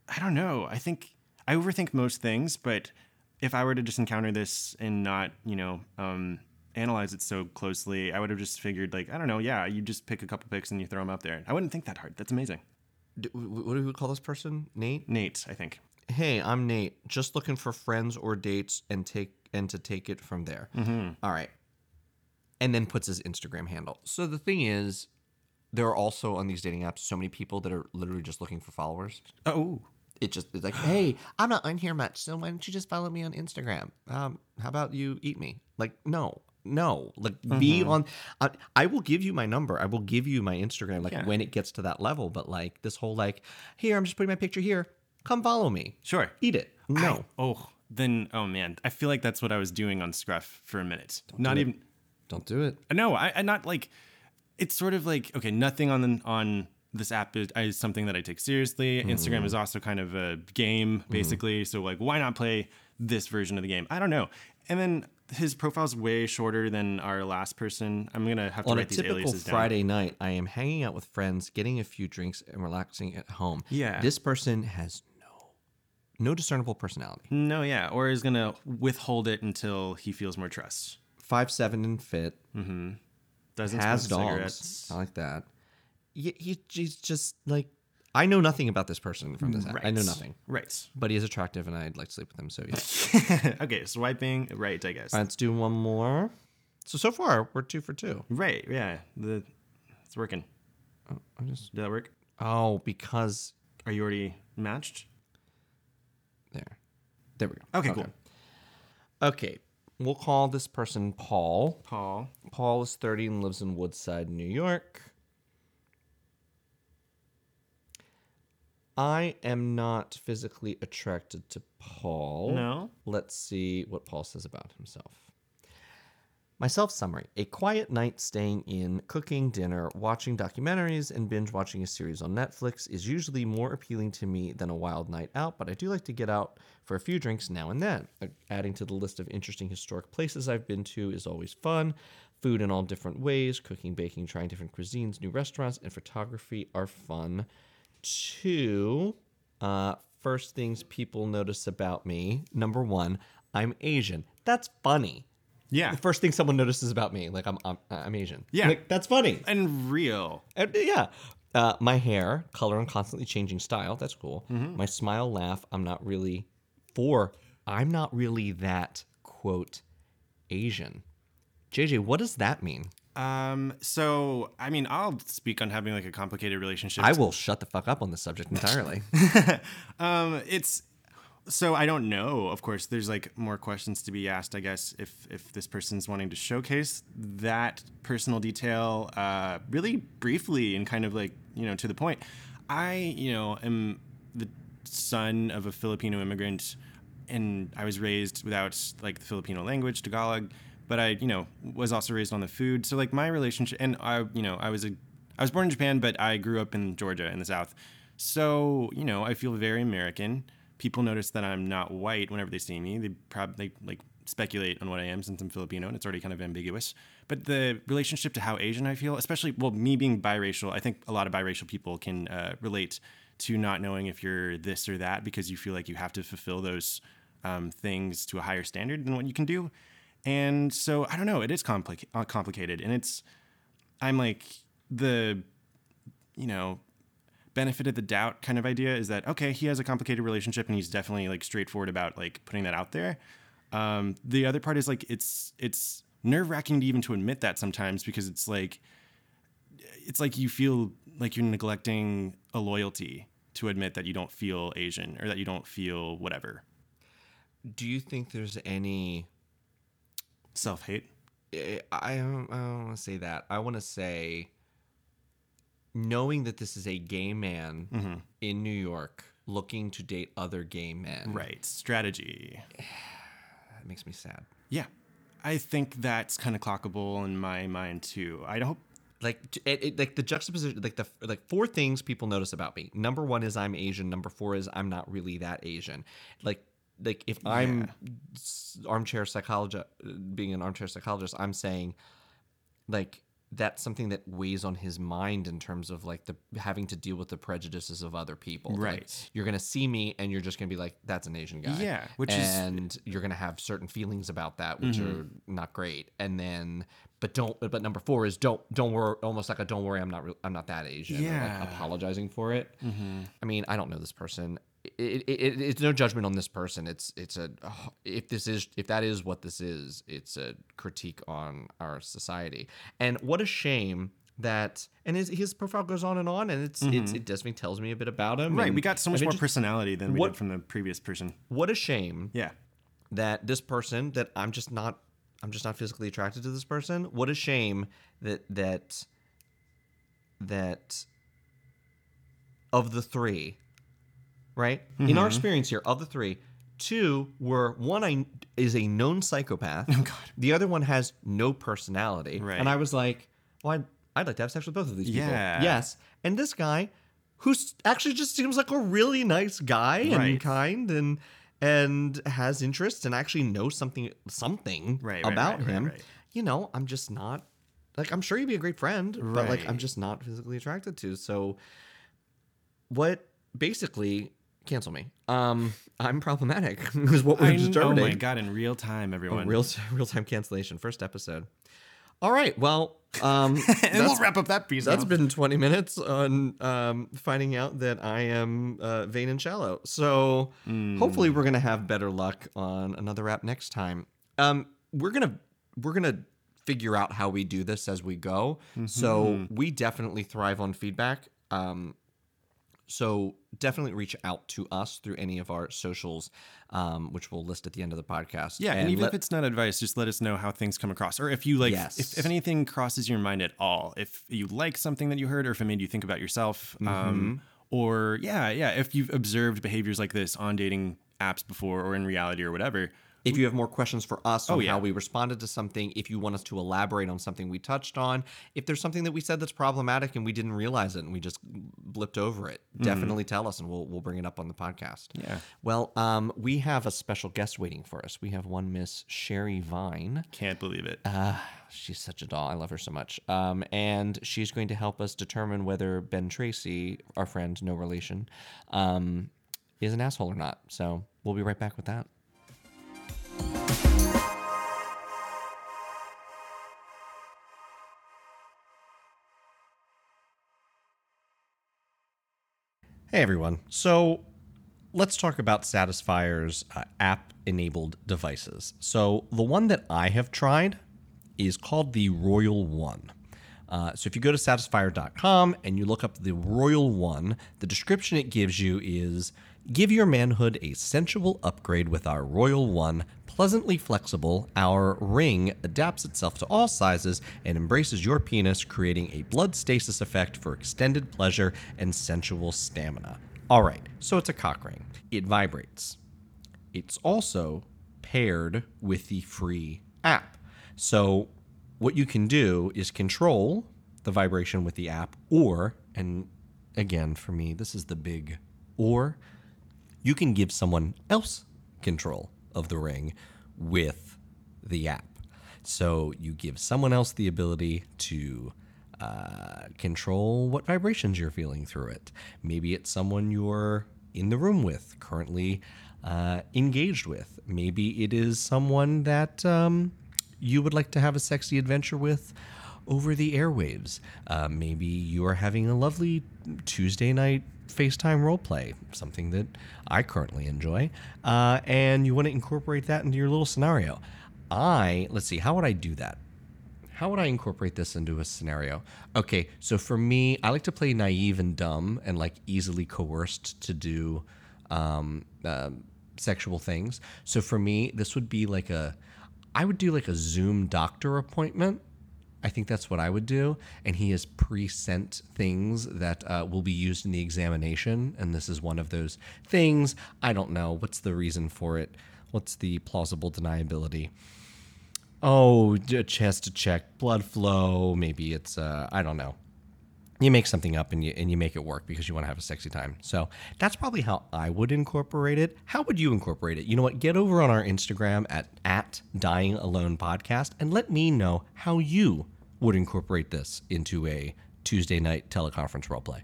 I don't know. I think I overthink most things, but if I were to just encounter this and not, you know, um, analyze it so closely, I would have just figured, like, I don't know. Yeah, you just pick a couple picks and you throw them up there. I wouldn't think that hard. That's amazing. What do we call this person? Nate. Nate, I think. hey i'm nate. Just looking for friends or dates and take and to take it from there. All right. And then puts his instagram handle. So the thing is there are also on these dating apps so many people that are literally just looking for followers. Oh, it just it's like hey i'm not on here much so why don't you just follow me on instagram? Um how about you eat me? Like no no like be mm-hmm. on I, I will give you my number i will give you my instagram like Yeah. when it gets to that level but like this whole like here i'm just putting my picture here come follow me sure. eat it no I- oh, then, oh man, I feel like that's what I was doing on Scruff for a minute. not even. don't do it No, I, I not like. It's sort of like okay, nothing on the, on this app is, is something that I take seriously. Instagram is mm-hmm. also kind of a game, mm-hmm. basically. So like, why not play this version of the game? I don't know. And then his profile's way shorter than our last person. I'm gonna have to on write these aliases down. friday night i am hanging out with friends getting a few drinks and relaxing at home Yeah. this person has no no discernible personality No, yeah, or is gonna withhold it until he feels more trust. five seven and fit Mm-hmm. Doesn't has smoke dogs cigarettes. I like that he, he, he's just like i know nothing about this person from this app. i know nothing Right. but he is attractive and i'd like to sleep with him so yeah okay, swiping right, I guess. let's do one more so so far we're two for two Right, yeah. The it's working. Oh, i just Did that work? oh because Are you already matched? there there we go Okay, cool. okay we'll call this person paul Paul. Paul is 30 and lives in Woodside, New York. I am not physically attracted to Paul. No. Let's see what Paul says about himself. My self summary A quiet night staying in, cooking dinner, watching documentaries, and binge watching a series on Netflix is usually more appealing to me than a wild night out, but I do like to get out for a few drinks now and then. Uh, Adding to the list of interesting historic places I've been to is always fun. Food in all different ways, cooking, baking, trying different cuisines, new restaurants, and photography are fun too. Uh, first things people notice about me. Number one, I'm Asian. That's funny. Yeah. The first thing someone notices about me, like I'm I'm, I'm Asian. Yeah. Like, that's funny. And real. And, yeah. Uh, my hair, color, and constantly changing style. That's cool. My smile, laugh. I'm not really for. I'm not really that quote Asian. JJ, what does that mean? Um, so I mean, I'll speak on having like a complicated relationship. I will shut the fuck up on this subject entirely. um, it's so I don't know. Of course, there's like more questions to be asked. I guess if if this person's wanting to showcase that personal detail, uh, really briefly and kind of like you know to the point. I you know am the son of a Filipino immigrant, and I was raised without like the Filipino language, Tagalog. But I you know was also raised on the food. So like my relationship, and I you know I was a I was born in Japan, but I grew up in Georgia in the South. So, you know, I feel very American. People notice that I'm not white whenever they see me. They probably like speculate on what I am since I'm Filipino and it's already kind of ambiguous. But the relationship to how Asian I feel, especially, well, me being biracial, I think a lot of biracial people can uh, relate to not knowing if you're this or that because you feel like you have to fulfill those um, things to a higher standard than what you can do. And so, I don't know, it is uh, complicated. And it's, I'm like, the, you know, benefit of the doubt kind of idea is that okay he has a complicated relationship and he's definitely like straightforward about like putting that out there um, the other part is like it's it's nerve-wracking to even to admit that sometimes because it's like it's like you feel like you're neglecting a loyalty to admit that you don't feel asian or that you don't feel whatever Do you think there's any? Self-hate eh, I don't, I don't want to say that. I want to say, knowing that this is a gay man in New York looking to date other gay men, right strategy that makes me sad. yeah i think that's kind of clockable in my mind too i don't Like it, it, like the juxtaposition, like the like four things people notice about me. Number one is I'm Asian. Number four is I'm not really that Asian. Like like if I'm armchair psychologist, being an armchair psychologist, I'm saying like that's something that weighs on his mind in terms of like the having to deal with the prejudices of other people. Like, Right. you're gonna see me and you're just gonna be like, "That's an Asian guy." Yeah, which is- Mm-hmm. and you're gonna have certain feelings about that, which are not great. And then, but don't. But number four is don't don't worry. Almost like a don't worry. I'm not. Re- I'm not that Asian. Yeah. like apologizing for it. I mean, I don't know this person. It, it, it, it's no judgment on this person. It's it's a if this is if that is what this is, it's a critique on our society. And what a shame that and his his profile goes on and on, and it's it's mm-hmm. it definitely tells me a bit about him. right we got so much I'm more interest- personality than we What- did from the previous person What a shame yeah that this person that I'm just not I'm just not physically attracted to this person. What a shame that that that of the three, right? In Mm-hmm. our experience here, of the three, two were one I is a known psychopath. Oh, God. The other one has no personality. Right. And I was like, well, I'd, I'd like to have sex with both of these people. Yeah. Yes. And this guy, who actually just seems like a really nice guy and kind and and has interests and actually knows something something Right, right, about right, right, him. right. You know, I'm just not like I'm sure he'd be a great friend, but like I'm just not physically attracted to. So what basically cancel me. Um I'm problematic is what we're I kn- oh determining. my god in real time everyone Real real time cancellation. First episode. All right. Well, um, and we'll wrap up that piece that's now. been 20 minutes on um, finding out that I am uh, vain and shallow. So hopefully we're gonna have better luck on another app next time. Um, we're gonna we're gonna figure out how we do this as we go. So we definitely thrive on feedback. Um, so definitely reach out to us through any of our socials, um, which we'll list at the end of the podcast. Yeah, and, even let- if it's not advice, just let us know how things come across, or if you like, Yes. if, if anything crosses your mind at all, if you like something that you heard, or if it made you think about yourself, Mm-hmm. um, or yeah, yeah, if you've observed behaviors like this on dating apps before, or in reality, or whatever. If you have more questions for us on Oh, yeah. how we responded to something, if you want us to elaborate on something we touched on, if there's something that we said that's problematic and we didn't realize it and we just blipped over it, definitely tell us and we'll we'll bring it up on the podcast. Yeah. Well, um, we have a special guest waiting for us. We have one Miss Sherry Vine. Can't believe it. Uh, she's such a doll. I love her so much. Um, and she's going to help us determine whether Ben Tracy, our friend, no relation, um, is an asshole or not. So we'll be right back with that. Hey everyone. So let's talk about Satisfyer's uh, app enabled devices. So the one that I have tried is called the Royal One. Uh, so if you go to satisfyer.com and you look up the Royal One, the description it gives you is give your manhood a sensual upgrade with our Royal One. Pleasantly flexible, our ring adapts itself to all sizes and embraces your penis, creating a blood stasis effect for extended pleasure and sensual stamina. All right, so it's a cock ring. It vibrates. It's also paired with the free app. So what you can do is control the vibration with the app, or, and again, for me, this is the big or, you can give someone else control of the ring with the app. So you give someone else the ability to uh, control what vibrations you're feeling through it. Maybe it's someone you're in the room with, currently uh, engaged with. Maybe it is someone that um, you would like to have a sexy adventure with over the airwaves. Uh, maybe you are having a lovely Tuesday night FaceTime roleplay, something that I currently enjoy, uh, and you want to incorporate that into your little scenario. I, let's see, how would I do that? How would I incorporate this into a scenario? Okay, so for me, I like to play naive and dumb and like easily coerced to do um, uh, sexual things. So for me, this would be like a, I would do like a Zoom doctor appointment. I think that's what I would do. And he has pre sent things that uh, will be used in the examination. And this is one of those things. I don't know. What's the reason for it? What's the plausible deniability? Oh, a chest to check, blood flow. Maybe it's, uh, I don't know you make something up and you and you make it work because you want to have a sexy time. So that's probably how I would incorporate it. How would you incorporate it? You know what? Get over on our Instagram at at Dying Alone Podcast and let me know how you would incorporate this into a Tuesday night teleconference roleplay.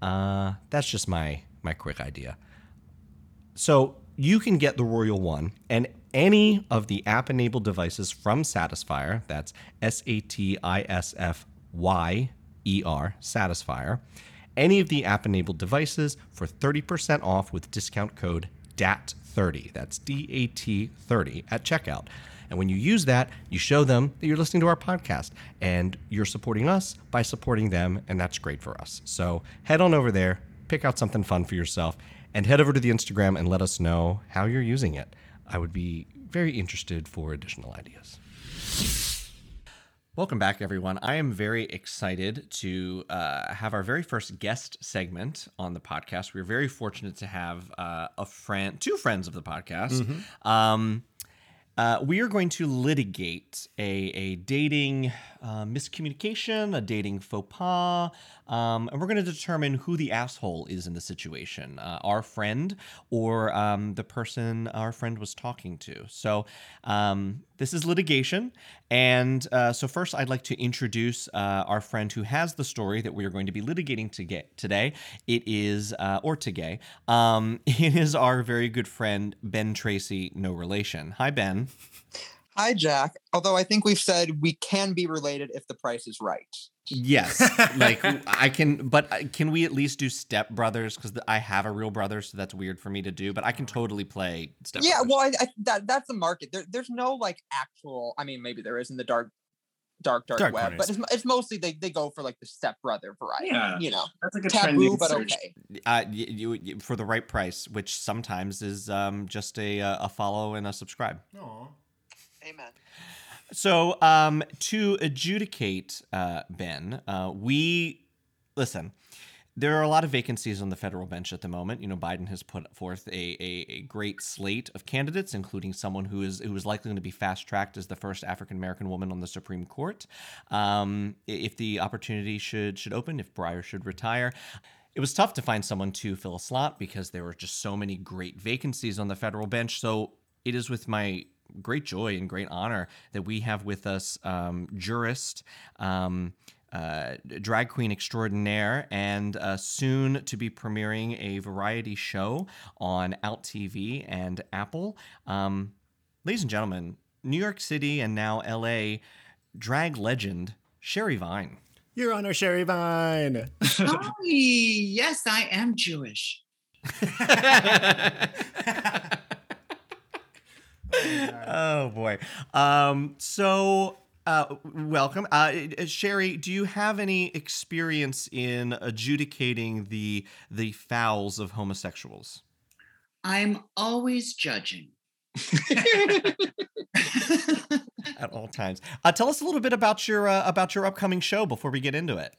Uh, that's just my my quick idea. So you can get the Royal One and any of the app enabled devices from Satisfyer. That's S A T I S F Y ER Satisfyer, any of the app enabled devices for 30% off with discount code DAT30. That's D A T 30 at checkout. And when you use that, you show them that you're listening to our podcast and you're supporting us by supporting them, and that's great for us. So head on over there, pick out something fun for yourself, and head over to the Instagram and let us know how you're using it. I would be very interested for additional ideas. Welcome back, everyone. I am very excited to uh, have our very first guest segment on the podcast. We're very fortunate to have uh, a friend, two friends of the podcast. Mm-hmm. Um, uh, we are going to litigate a, a dating uh, miscommunication, a dating faux pas, um, and we're going to determine who the asshole is in the situation uh, our friend or um, the person our friend was talking to. So, um, this is litigation. And uh, so, first, I'd like to introduce uh, our friend who has the story that we are going to be litigating to get today. It is, uh, or um, it is our very good friend, Ben Tracy, no relation. Hi, Ben. Hi, Jack. Although I think we've said we can be related if the price is right. Yes, like I can, but uh, can we at least do Step Brothers? Because I have a real brother, so that's weird for me to do. But I can totally play Step. Yeah, Brothers. well, I, I, that that's the market. There, there's no like actual. I mean, maybe there is in the dark, dark, dark, dark web, corners. but it's, it's mostly they, they go for like the Step Brother variety. Yeah, you know, that's like a taboo, but search. okay. Uh, you, you, for the right price, which sometimes is um just a a follow and a subscribe. Aww. Amen. So, um, to adjudicate uh, Ben, uh, we listen. There are a lot of vacancies on the federal bench at the moment. You know, Biden has put forth a, a, a great slate of candidates, including someone who is who is likely going to be fast tracked as the first African American woman on the Supreme Court. Um, if the opportunity should should open, if Breyer should retire. It was tough to find someone to fill a slot because there were just so many great vacancies on the federal bench. So it is with my great joy and great honor that we have with us um, jurist, um, uh, drag queen extraordinaire and uh, soon to be premiering a variety show on Out TV and Apple. Um, ladies and gentlemen, New York City and now LA drag legend Sherry Vine. Your Honor, Sherry Vine. Hi, yes, I am Jewish. oh boy. Um, so uh, welcome, uh, uh, Sherry. Do you have any experience in adjudicating the the fouls of homosexuals? I'm always judging. At all times. Uh, tell us a little bit about your uh, about your upcoming show before we get into it.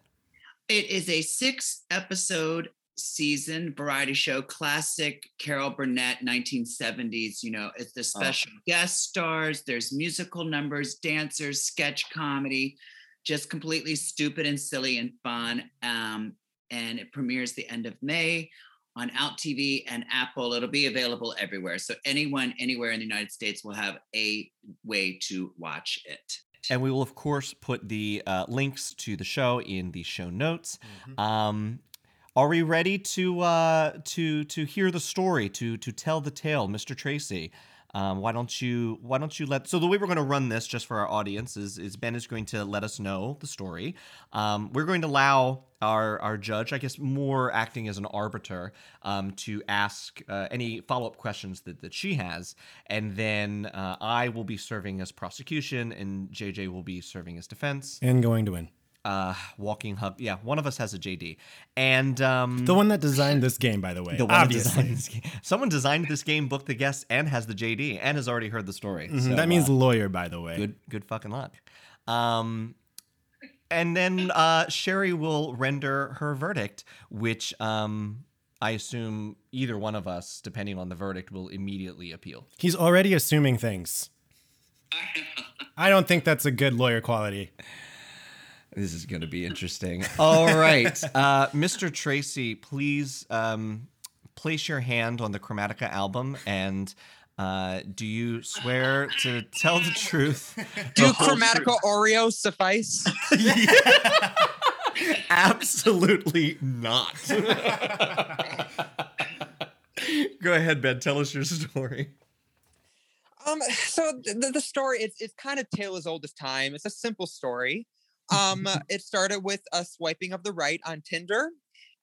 It is a six episode season variety show, classic Carol Burnett 1970s. You know, it's the oh. special oh. guest stars, there's musical numbers, dancers, sketch comedy, just completely stupid and silly and fun. Um, and it premieres the end of May on Out TV and Apple. It'll be available everywhere. So anyone anywhere in the United States will have a way to watch it. And we will, of course, put the uh, links to the show in the show notes. Mm-hmm. Um, are we ready to uh, to to hear the story, to to tell the tale, Mr. Tracy? Um, why don't you why don't you let so the way we're going to run this just for our audience is is Ben is going to let us know the story. Um, we're going to allow our our judge, I guess, more acting as an arbiter, um, to ask uh, any follow up questions that that she has, and then uh, I will be serving as prosecution, and JJ will be serving as defense, and going to win uh, Walking Hub. Yeah, one of us has a JD, and um, the one that designed this game, by the way. The one obviously. This game. Someone designed this game, booked the guests, and has the JD, and has already heard the story. Mm-hmm. So, that means uh, lawyer, by the way. Good, good fucking luck. Um, and then uh, Sherry will render her verdict, which um, I assume either one of us, depending on the verdict, will immediately appeal. He's already assuming things. I don't think that's a good lawyer quality. This is going to be interesting. All right. Uh, Mr. Tracy, please um, place your hand on the Chromatica album and uh, do you swear to tell the truth? Do Chromatica truth? Oreos suffice? Absolutely not. Go ahead, Ben. Tell us your story. Um, so the, the story it's it's kind of tale as old as time. It's a simple story. Um, it started with a swiping of the right on Tinder.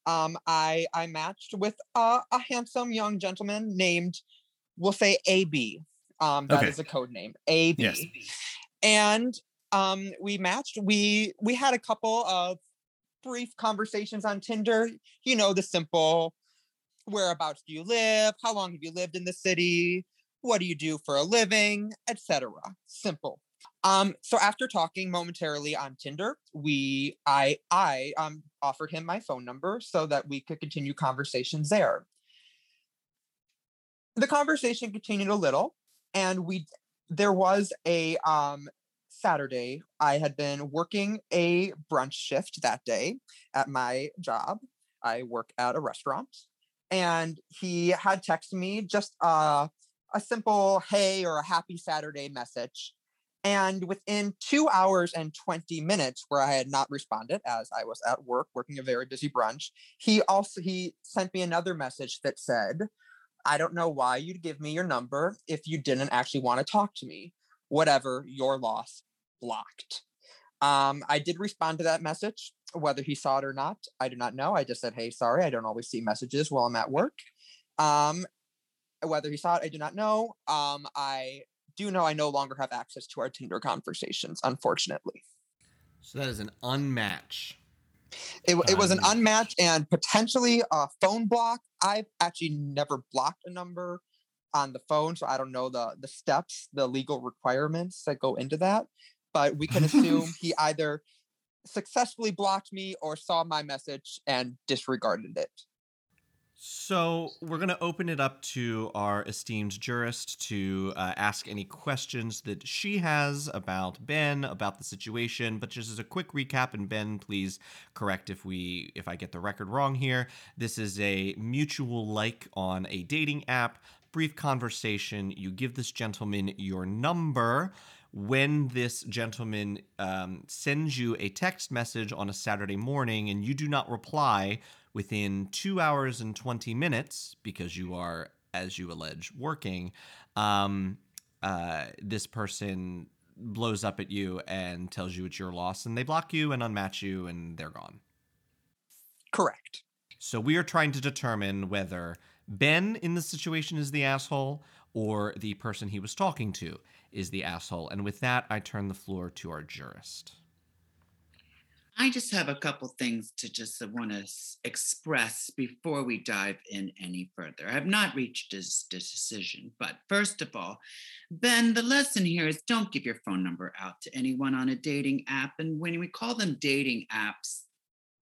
Um, I I matched with a, a handsome young gentleman named, we'll say AB. Um, that okay. is a code name, AB. Yes. And um, we matched. We we had a couple of brief conversations on Tinder. You know the simple, whereabouts do you live? How long have you lived in the city? What do you do for a living, etc. Simple. Um, so after talking momentarily on Tinder, we I I um offered him my phone number so that we could continue conversations there. The conversation continued a little, and we there was a um Saturday. I had been working a brunch shift that day at my job. I work at a restaurant, and he had texted me just uh, a simple "Hey" or a "Happy Saturday" message and within two hours and 20 minutes, where I had not responded as I was at work working a very busy brunch, he also he sent me another message that said, I don't know why you'd give me your number if you didn't actually want to talk to me. Whatever, your loss, blocked. Um, I did respond to that message. Whether he saw it or not, I do not know. I just said, hey, sorry, I don't always see messages while I'm at work. Um, whether he saw it, I do not know. Um, I do know I no longer have access to our Tinder conversations, unfortunately. So that is an unmatch. It, it was an unmatch and potentially a phone block. I've actually never blocked a number on the phone, so I don't know the the steps, the legal requirements that go into that. But we can assume he either successfully blocked me or saw my message and disregarded it. So we're going to open it up to our esteemed jurist to uh, ask any questions that she has about Ben, about the situation. But just as a quick recap, and Ben, please correct if we if I get the record wrong here. This is a mutual like on a dating app. Brief conversation. You give this gentleman your number when this gentleman um, sends you a text message on a Saturday morning and you do not reply within two hours and 20 minutes because you are, as you allege, working, um, uh, this person blows up at you and tells you it's your loss and they block you and unmatch you and they're gone. Correct. So we are trying to determine whether Ben in the situation is the asshole or the person he was talking to is the asshole. And with that, I turn the floor to our jurist. I just have a couple things to just want to express before we dive in any further. I have not reached this, this decision, but first of all, Ben, the lesson here is don't give your phone number out to anyone on a dating app. And when we call them dating apps,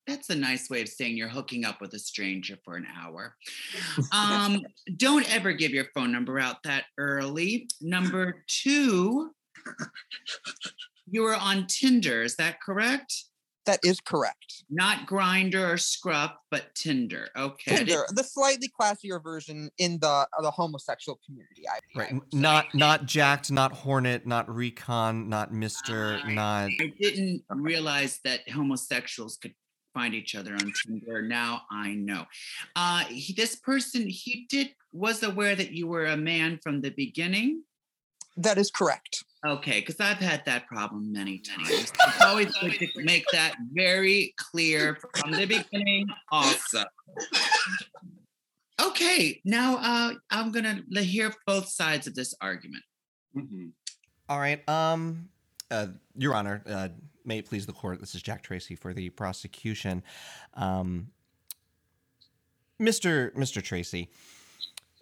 that's a nice way of saying you're hooking up with a stranger for an hour. Um, don't ever give your phone number out that early. Number two, you were on Tinder, is that correct? That is correct. Not Grindr or Scruff, but Tinder. Okay. Tinder, the slightly classier version in the uh, the homosexual community. I, Right. I. Not not Jacked, not Hornet, not Recon, not Mister, I- not I didn't realize that homosexuals could find each other on Tinder. Now I know. Uh, he, this person, he did was aware that you were a man from the beginning. That is correct. Okay, because I've had that problem many times. It's always good to make that very clear from the beginning, also. Okay, now uh, I'm gonna hear both sides of this argument. Mhm. All right. Um, uh, Your Honor, uh, may it please the court. This is Jack Tracy for the prosecution. Um, Mr. Mr. Tracy,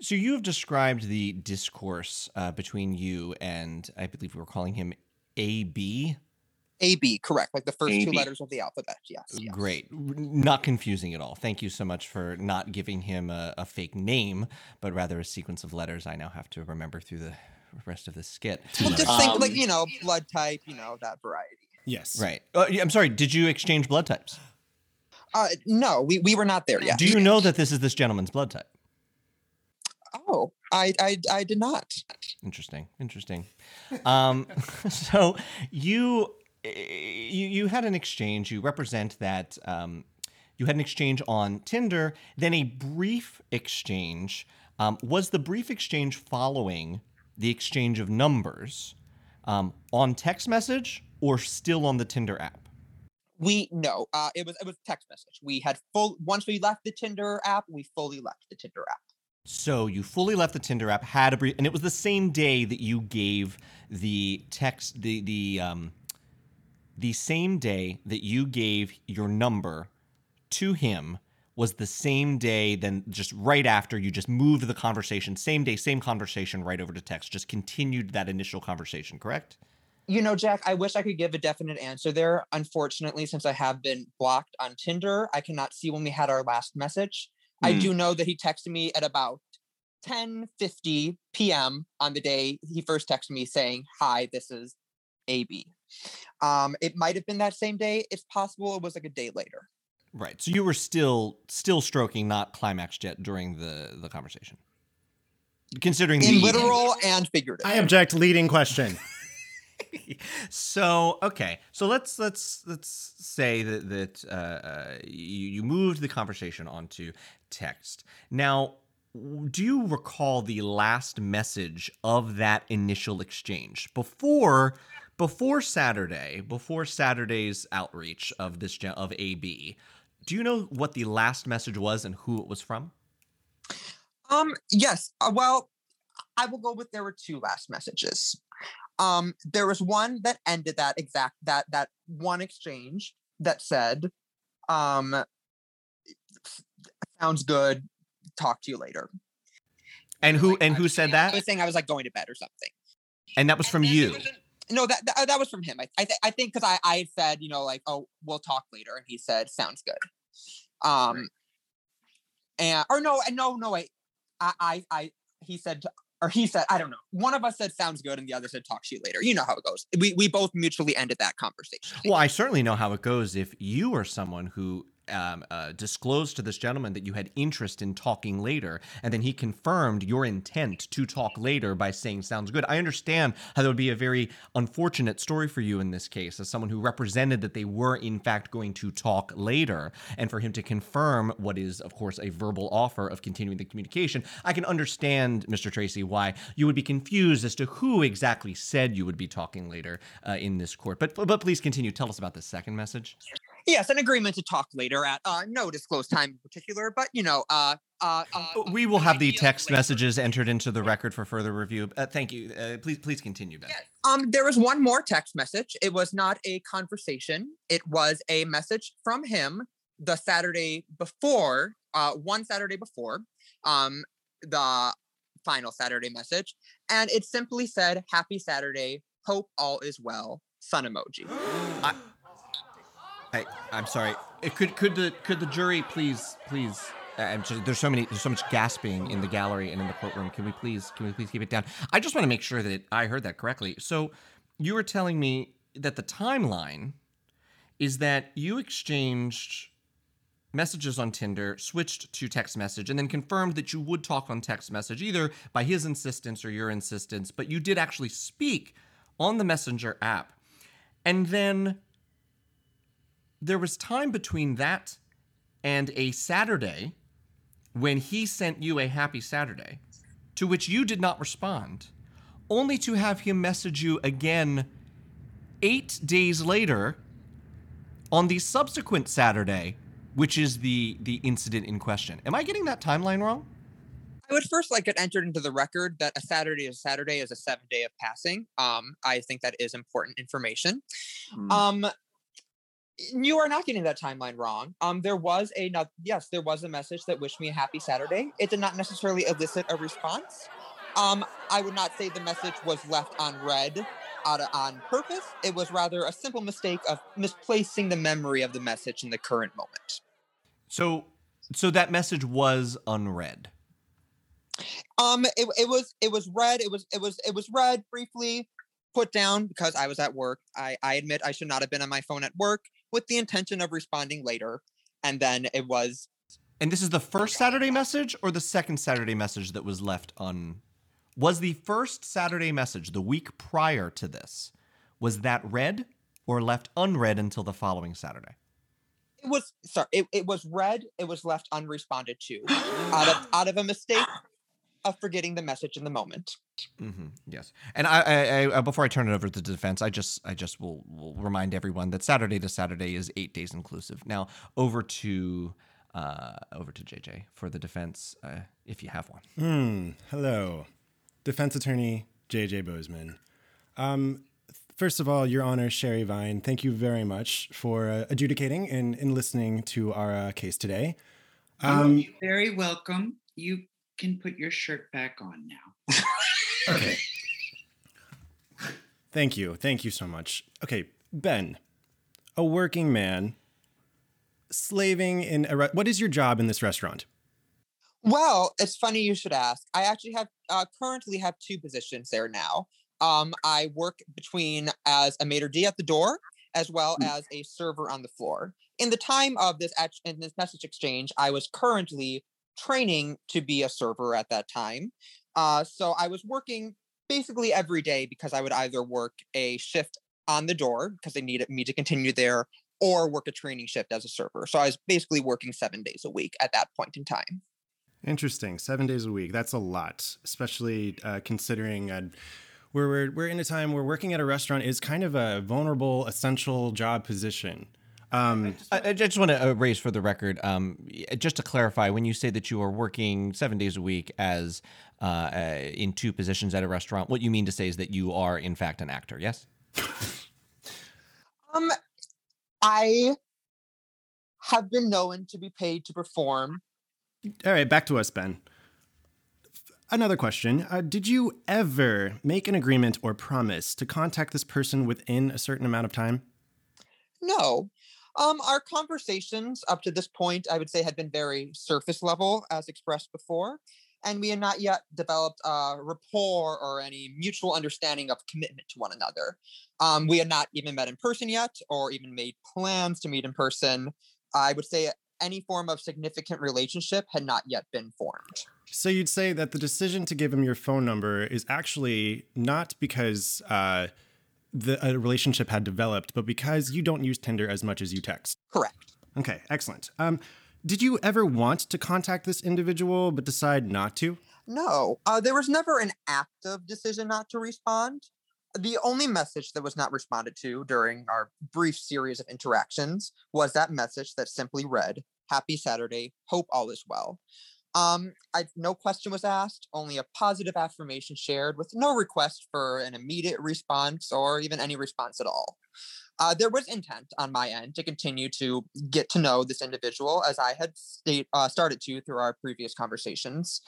so you have described the discourse uh, between you and I believe we were calling him AB. AB, correct. Like the first two letters of the alphabet. Yes. yes. Great. Not confusing at all. Thank you so much for not giving him a, a fake name, but rather a sequence of letters I now have to remember through the rest of the skit. Well, just think like Um, you know, blood type, you know, that variety. Yes. Right. Uh, I'm sorry. Did you exchange blood types? Uh, no, we, we were not there yet. Do you know that this is this gentleman's blood type? Oh, I, I I did not. Interesting. Interesting. Um, so you you you had an exchange. You represent that. Um, you had an exchange on Tinder, then a brief exchange. Um, was the brief exchange following the exchange of numbers um, on text message or still on the Tinder app? We no. Uh, it was it was text message. We had full once we left the Tinder app, we fully left the Tinder app. So you fully left the Tinder app, had a brief, and it was the same day that you gave the text, the the um, the same day that you gave your number to him was the same day. Then just right after you just moved the conversation, same day, same conversation, right over to text. Just continued that initial conversation, correct? You know, Jack, I wish I could give a definite answer there. Unfortunately, since I have been blocked on Tinder, I cannot see when we had our last message. I Hmm. do know that he texted me at about 10:50 p.m. on the day he first texted me saying, "Hi, this is AB." Um, it might have been that same day. It's possible it was like a day later. Right. So you were still still stroking, not climaxed yet during the the conversation. Considering In the literal and figurative. I object. Leading question. so okay so let's let's let's say that that uh, uh, you, you moved the conversation onto text now do you recall the last message of that initial exchange before before saturday before saturday's outreach of this of ab do you know what the last message was and who it was from Um, yes. Uh, well, I will go with there were two last messages. Um, there was one that ended that exact that that one exchange that said, um, sounds good. Talk to you later. and who Like, and who was said saying- I that was saying I was like going to bed or something. and that was from you No, that that, that was from him. I I, th- I think because I I said you know like oh we'll talk later, and he said sounds good. Um, and or no, and no, no wait, I I I he said to- or he said I don't know. One of us said sounds good, and the other said talk to you later. You know how it goes. We we both mutually ended that conversation. Well, I certainly know how it goes if you are someone who um, uh, disclosed to this gentleman that you had interest in talking later, and then he confirmed your intent to talk later by saying, Sounds good. I understand how that would be a very unfortunate story for you in this case, as someone who represented that they were, in fact, going to talk later, and for him to confirm what is, of course, a verbal offer of continuing the communication. I can understand, Mr. Tracy, why you would be confused as to who exactly said you would be talking later uh, in this court. But, but please continue. Tell us about the second message. Yes, an agreement to talk later at uh, no disclosed time in particular, but you know, uh, uh, uh we will have the text messages entered into the record for further review. Uh, thank you. Uh, please, please continue, Ben. Yes. Um, there was one more text message. It was not a conversation. It was a message from him the Saturday before, uh, one Saturday before, um, the final Saturday message, and it simply said, "Happy Saturday. Hope all is well." Sun emoji. I- I'm sorry. It could could the could the jury please please uh, I'm just, there's so many there's so much gasping in the gallery and in the courtroom. Can we please can we please keep it down? I just want to make sure that I heard that correctly. So you were telling me that the timeline is that you exchanged messages on Tinder, switched to text message, and then confirmed that you would talk on text message, either by his insistence or your insistence, but you did actually speak on the Messenger app. And then there was time between that and a Saturday when he sent you a happy Saturday, to which you did not respond, only to have him message you again eight days later on the subsequent Saturday, which is the the incident in question. Am I getting that timeline wrong? I would first like it entered into the record that a Saturday is Saturday is a seven day of passing. Um, I think that is important information. Mm. Um, you are not getting that timeline wrong. Um, there was a yes, there was a message that wished me a happy Saturday. It did not necessarily elicit a response. Um, I would not say the message was left on unread out of, on purpose. It was rather a simple mistake of misplacing the memory of the message in the current moment. So, so that message was unread. Um, it, it was it was read. It was it was it was read briefly, put down because I was at work. I I admit I should not have been on my phone at work with the intention of responding later. And then it was. And this is the first Saturday message or the second Saturday message that was left on. Was the first Saturday message the week prior to this, was that read or left unread until the following Saturday? It was sorry. It, it was read. It was left unresponded to, out of out of a mistake of forgetting the message in the moment. Mm-hmm. Yes, and I, I, I, uh, before I turn it over to the defense, I just, I just will, will remind everyone that Saturday to Saturday is eight days inclusive. Now over to, uh, over to JJ for the defense, uh, if you have one. Hmm. Hello, defense attorney JJ Bozeman. Um, first of all, Your Honor, Sherry Vine, thank you very much for uh, adjudicating and, and listening to our uh, case today. Um, You're very welcome. You can put your shirt back on now. okay. Thank you. Thank you so much. Okay, Ben, a working man slaving in a re- what is your job in this restaurant? Well, it's funny you should ask. I actually have uh, currently have two positions there now. Um, I work between as a maitre d at the door as well mm. as a server on the floor. In the time of this in this message exchange, I was currently training to be a server at that time. Uh, so I was working basically every day because I would either work a shift on the door because they needed me to continue there or work a training shift as a server. So I was basically working seven days a week at that point in time. Interesting. Seven days a week. That's a lot, especially uh, considering uh, we're, we're, we're in a time where working at a restaurant is kind of a vulnerable, essential job position. Um, I, just want to uh, raise for the record, um, just to clarify, when you say that you are working seven days a week as uh, uh, in two positions at a restaurant, what you mean to say is that you are in fact an actor. Yes. um, I have been known to be paid to perform. All right, back to us, Ben. Another question. Uh, did you ever make an agreement or promise to contact this person within a certain amount of time? No. Um, our conversations up to this point, I would say, had been very surface level, as expressed before, and we had not yet developed a rapport or any mutual understanding of commitment to one another. Um, we had not even met in person yet, or even made plans to meet in person. I would say any form of significant relationship had not yet been formed. So you'd say that the decision to give him your phone number is actually not because uh, the a relationship had developed, but because you don't use Tinder as much as you text. Correct. Okay, excellent. Um, did you ever want to contact this individual but decide not to? No, uh, there was never an active decision not to respond. The only message that was not responded to during our brief series of interactions was that message that simply read, Happy Saturday, hope all is well. Um, I, no question was asked, only a positive affirmation shared with no request for an immediate response or even any response at all. Uh, there was intent on my end to continue to get to know this individual as I had state, uh, started to through our previous conversations.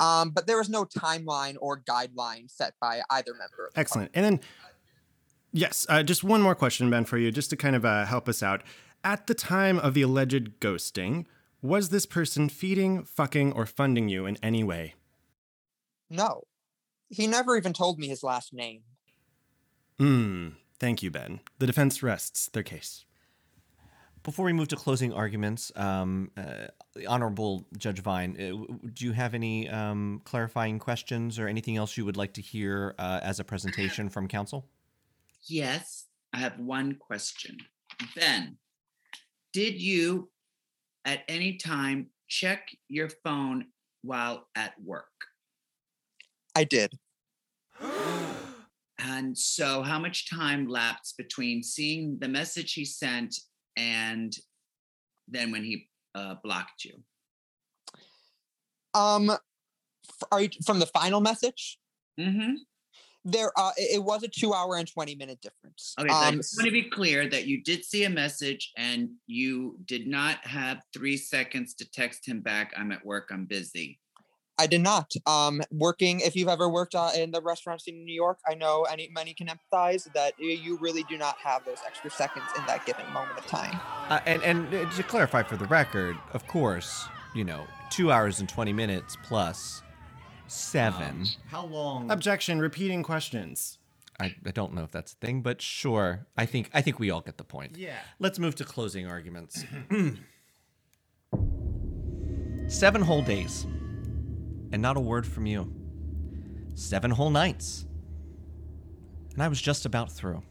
Um, but there was no timeline or guideline set by either member. Excellent. And then, yes, uh, just one more question, Ben, for you, just to kind of uh, help us out. At the time of the alleged ghosting, was this person feeding, fucking, or funding you in any way? No. He never even told me his last name. Hmm. Thank you, Ben. The defense rests their case. Before we move to closing arguments, um, uh, Honorable Judge Vine, uh, do you have any um, clarifying questions or anything else you would like to hear uh, as a presentation from counsel? Yes, I have one question. Ben, did you at any time check your phone while at work? I did. And so, how much time lapsed between seeing the message he sent and then when he uh, blocked you? Um, are you from the final message? Mm-hmm. There, uh, it, it was a two-hour and twenty-minute difference. Okay, so I Um, just want to be clear that you did see a message and you did not have three seconds to text him back. I'm at work. I'm busy. I did not. Um, working, if you've ever worked uh, in the restaurant scene in New York, I know any many can empathize that you really do not have those extra seconds in that given moment of time. Uh, and and uh, to clarify for the record, of course, you know, two hours and 20 minutes plus seven. How long? Objection, repeating questions. I, I don't know if that's a thing, but sure. I think I think we all get the point. Yeah. Let's move to closing arguments. Seven whole days, and not a word from you. Seven whole nights, and I was just about through.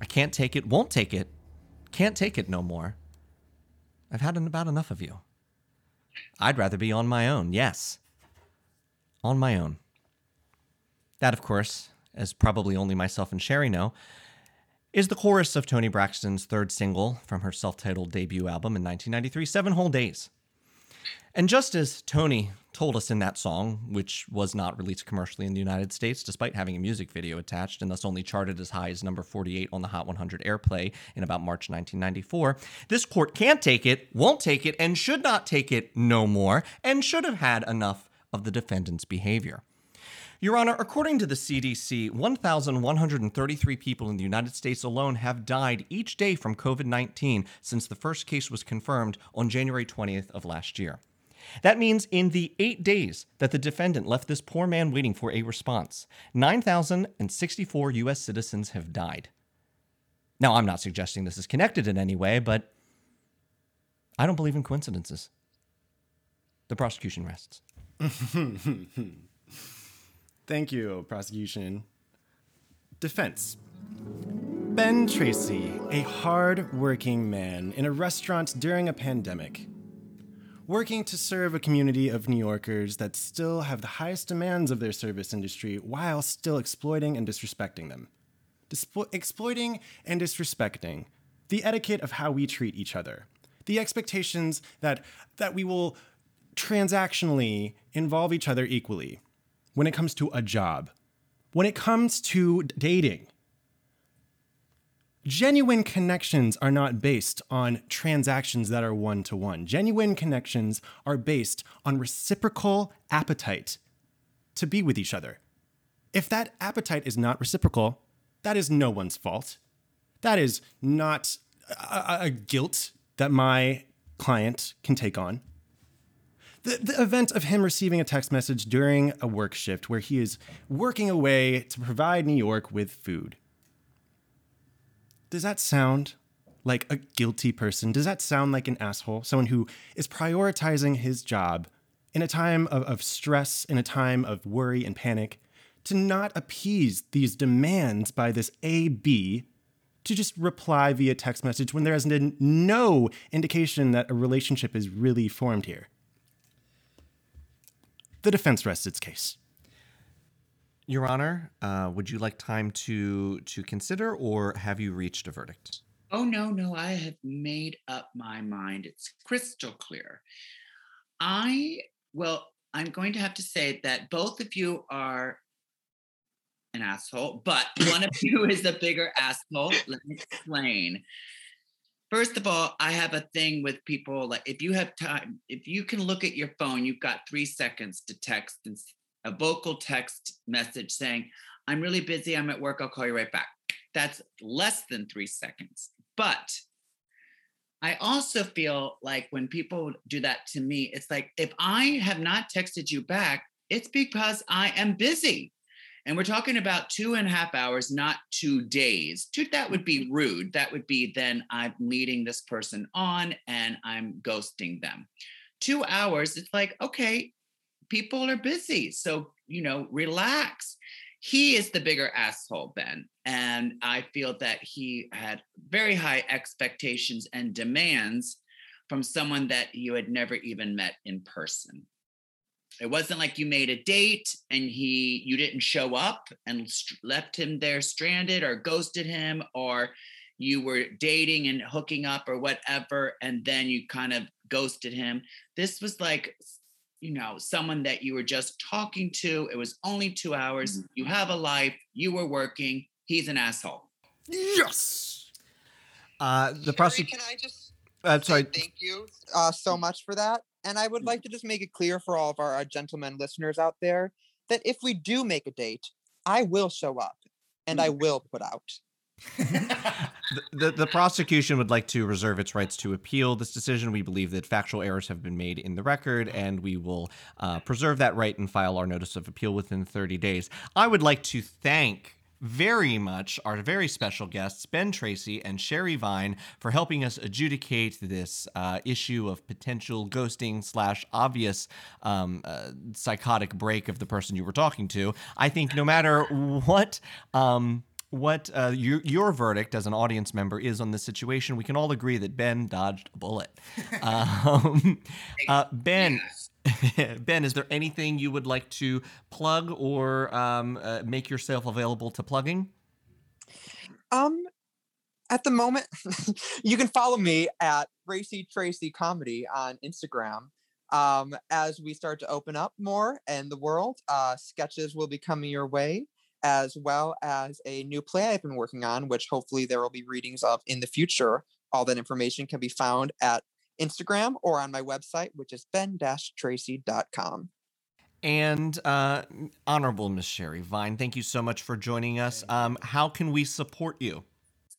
I can't take it, won't take it, can't take it no more. I've had about enough of you. I'd rather be on my own, yes. On my own. That, of course, as probably only myself and Sherry know, is the chorus of Toni Braxton's third single from her self titled debut album in 1993, Seven Whole Days. And just as Toni told us in that song, which was not released commercially in the United States despite having a music video attached and thus only charted as high as number 48 on the Hot 100 airplay in about March 1994, this court can't take it, won't take it, and should not take it no more, and should have had enough of the defendant's behavior. Your Honor, according to the CDC, 1,133 people in the United States alone have died each day from COVID 19 since the first case was confirmed on January 20th of last year. That means in the eight days that the defendant left this poor man waiting for a response, 9,064 U.S. citizens have died. Now, I'm not suggesting this is connected in any way, but I don't believe in coincidences. The prosecution rests. Thank you, prosecution. Defense. Ben Tracy, a hard working man in a restaurant during a pandemic, working to serve a community of New Yorkers that still have the highest demands of their service industry while still exploiting and disrespecting them. Dispo- exploiting and disrespecting the etiquette of how we treat each other, the expectations that, that we will transactionally involve each other equally when it comes to a job, when it comes to dating. Genuine connections are not based on transactions that are one to one. Genuine connections are based on reciprocal appetite to be with each other. If that appetite is not reciprocal, that is no one's fault. That is not a, a- guilt that my client can take on. The, the event of him receiving a text message during a work shift where he is working away to provide New York with food. Does that sound like a guilty person? Does that sound like an asshole? Someone who is prioritizing his job in a time of, of stress, in a time of worry and panic, to not appease these demands by this AB to just reply via text message when there been no indication that a relationship is really formed here. The defense rests its case. Your Honor, uh, would you like time to to consider, or have you reached a verdict? Oh no, no, I have made up my mind. It's crystal clear. I well, I'm going to have to say that both of you are an asshole, but one of you is a bigger asshole. Let me explain. First of all, I have a thing with people like if you have time, if you can look at your phone, you've got three seconds to text and a vocal text message saying, I'm really busy, I'm at work, I'll call you right back. That's less than three seconds. But I also feel like when people do that to me, it's like if I have not texted you back, it's because I am busy. And we're talking about two and a half hours, not two days. That would be rude. That would be then I'm leading this person on and I'm ghosting them. Two hours, it's like, okay, people are busy. So, you know, relax. He is the bigger asshole, Ben. And I feel that he had very high expectations and demands from someone that you had never even met in person. It wasn't like you made a date and he you didn't show up and st- left him there stranded or ghosted him or you were dating and hooking up or whatever and then you kind of ghosted him. This was like you know, someone that you were just talking to. It was only two hours. You have a life. You were working. He's an asshole. Yes. Uh, the Sherry, prosecution. Can I just I'm sorry. thank you uh, so much for that? And I would like to just make it clear for all of our uh, gentlemen listeners out there that if we do make a date, I will show up and I will put out. The, the, the prosecution would like to reserve its rights to appeal this decision. We believe that factual errors have been made in the record, and we will uh, preserve that right and file our notice of appeal within 30 days. I would like to thank very much our very special guests, Ben Tracy and Sherry Vine, for helping us adjudicate this uh, issue of potential ghosting slash obvious um, uh, psychotic break of the person you were talking to. I think no matter what. Um, what uh, your, your verdict as an audience member is on this situation. We can all agree that Ben dodged a bullet. Um, uh, Ben, Ben, is there anything you would like to plug or um, uh, make yourself available to plugging? Um, at the moment, you can follow me at Racy Tracy Comedy on Instagram. Um, as we start to open up more in the world, uh, sketches will be coming your way, as well as a new play I've been working on, which hopefully there will be readings of in the future. All that information can be found at Instagram or on my website, which is ben-tracy.com. And uh, Honorable Miss Sherry Vine, thank you so much for joining us. Um, how can we support you?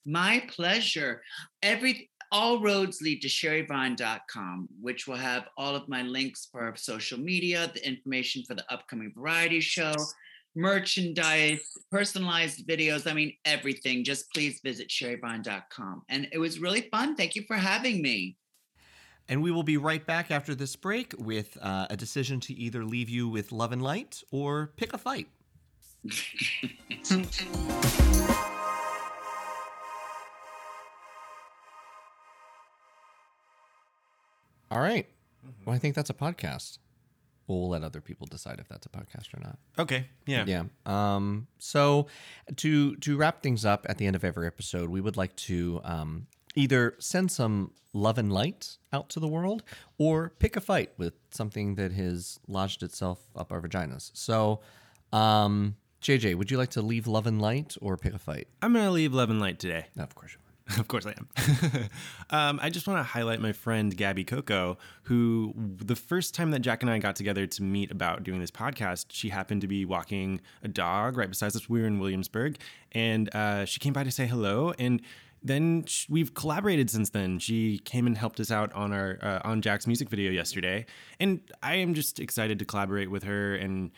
My pleasure. Every all roads lead to sherryvine.com, which will have all of my links for social media, the information for the upcoming variety show, merchandise, personalized videos. I mean, everything. Just please visit sherryvine.com. And it was really fun. Thank you for having me. And we will be right back after this break with uh, a decision to either leave you with love and light or pick a fight. All right. Well, I think that's a podcast. We'll let other people decide if that's a podcast or not. Okay. Yeah. Yeah. Um, so to to wrap things up at the end of every episode, we would like to um, either send some love and light out to the world or pick a fight with something that has lodged itself up our vaginas. So, um, JJ, would you like to leave love and light or pick a fight? I'm gonna leave Love and Light today. No, of course you would. of course I am. um, I just want to highlight my friend Gabby Coco, who the first time that Jack and I got together to meet about doing this podcast, she happened to be walking a dog right beside us. We were in Williamsburg, and uh, she came by to say hello. And then we've collaborated since then. She came and helped us out on our uh, on Jack's music video yesterday, and I am just excited to collaborate with her and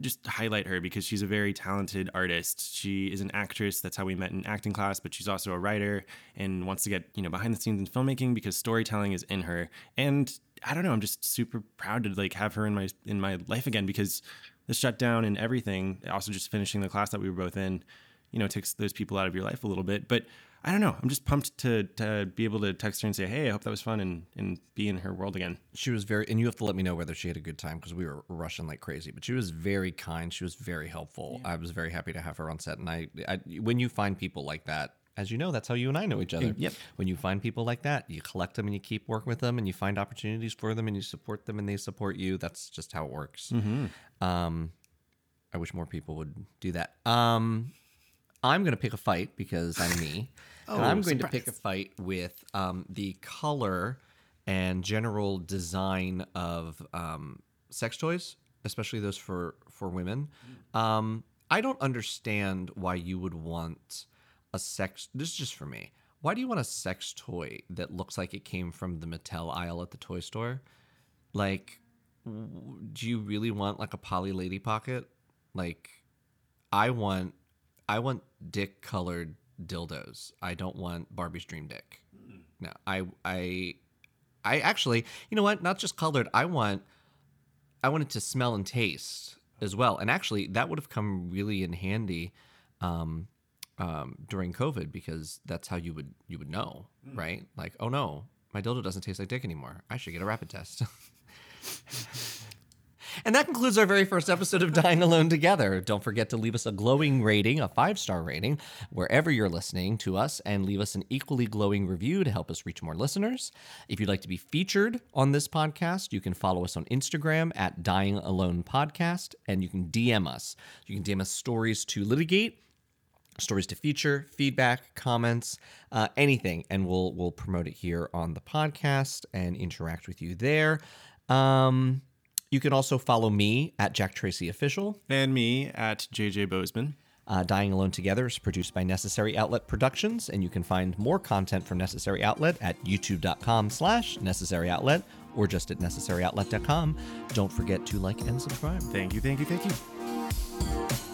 just highlight her because she's a very talented artist. She is an actress. That's how we met in acting class, but she's also a writer and wants to get, you know, behind the scenes in filmmaking because storytelling is in her. And I don't know, I'm just super proud to like have her in my in my life again because the shutdown and everything, also just finishing the class that we were both in, you know, takes those people out of your life a little bit. But I don't know. I'm just pumped to to be able to text her and say, "Hey, I hope that was fun," and and be in her world again. She was very, and you have to let me know whether she had a good time because we were rushing like crazy. But she was very kind. She was very helpful. I was very happy to have her on set. And I, I, when you find people like that, as you know, that's how you and I know each other. Yep. When you find people like that, you collect them and you keep working with them, and you find opportunities for them, and you support them, and they support you. That's just how it works. Hmm. Um, I wish more people would do that. Um, I'm going to pick a fight because I'm me. oh, and I'm going to pick a fight with um, the color and general design of um, sex toys, especially those for, for women. Um, I don't understand why you would want a sex. This is just for me. Why do you want a sex toy that looks like it came from the Mattel aisle at the toy store? Like, w- do you really want like a Polly Lady Pocket? Like, I want, I want dick colored dildos. I don't want Barbie's dream dick. No, I, I, I actually, you know what? Not just colored. I want, I want it to smell and taste as well. And actually, that would have come really in handy um, um, during COVID because that's how you would you would know, right? Like, oh no, my dildo doesn't taste like dick anymore. I should get a rapid test. And that concludes our very first episode of Dying Alone Together. Don't forget to leave us a glowing rating, a five star rating, wherever you're listening to us, and leave us an equally glowing review to help us reach more listeners. If you'd like to be featured on this podcast, you can follow us on Instagram at Dying Alone Podcast, and you can DM us. You can DM us stories to litigate stories to feature, feedback, comments, uh, anything, and we'll we'll promote it here on the podcast and interact with you there. Um, you can also follow me at Jack Tracy Official. And me at JJ Bozeman. Uh, Dying Alone Together is produced by Necessary Outlet Productions, and you can find more content from Necessary Outlet at youtube.com slash necessary outlet or just at necessaryoutlet.com. Don't forget to like and subscribe. Thank you, thank you, thank you.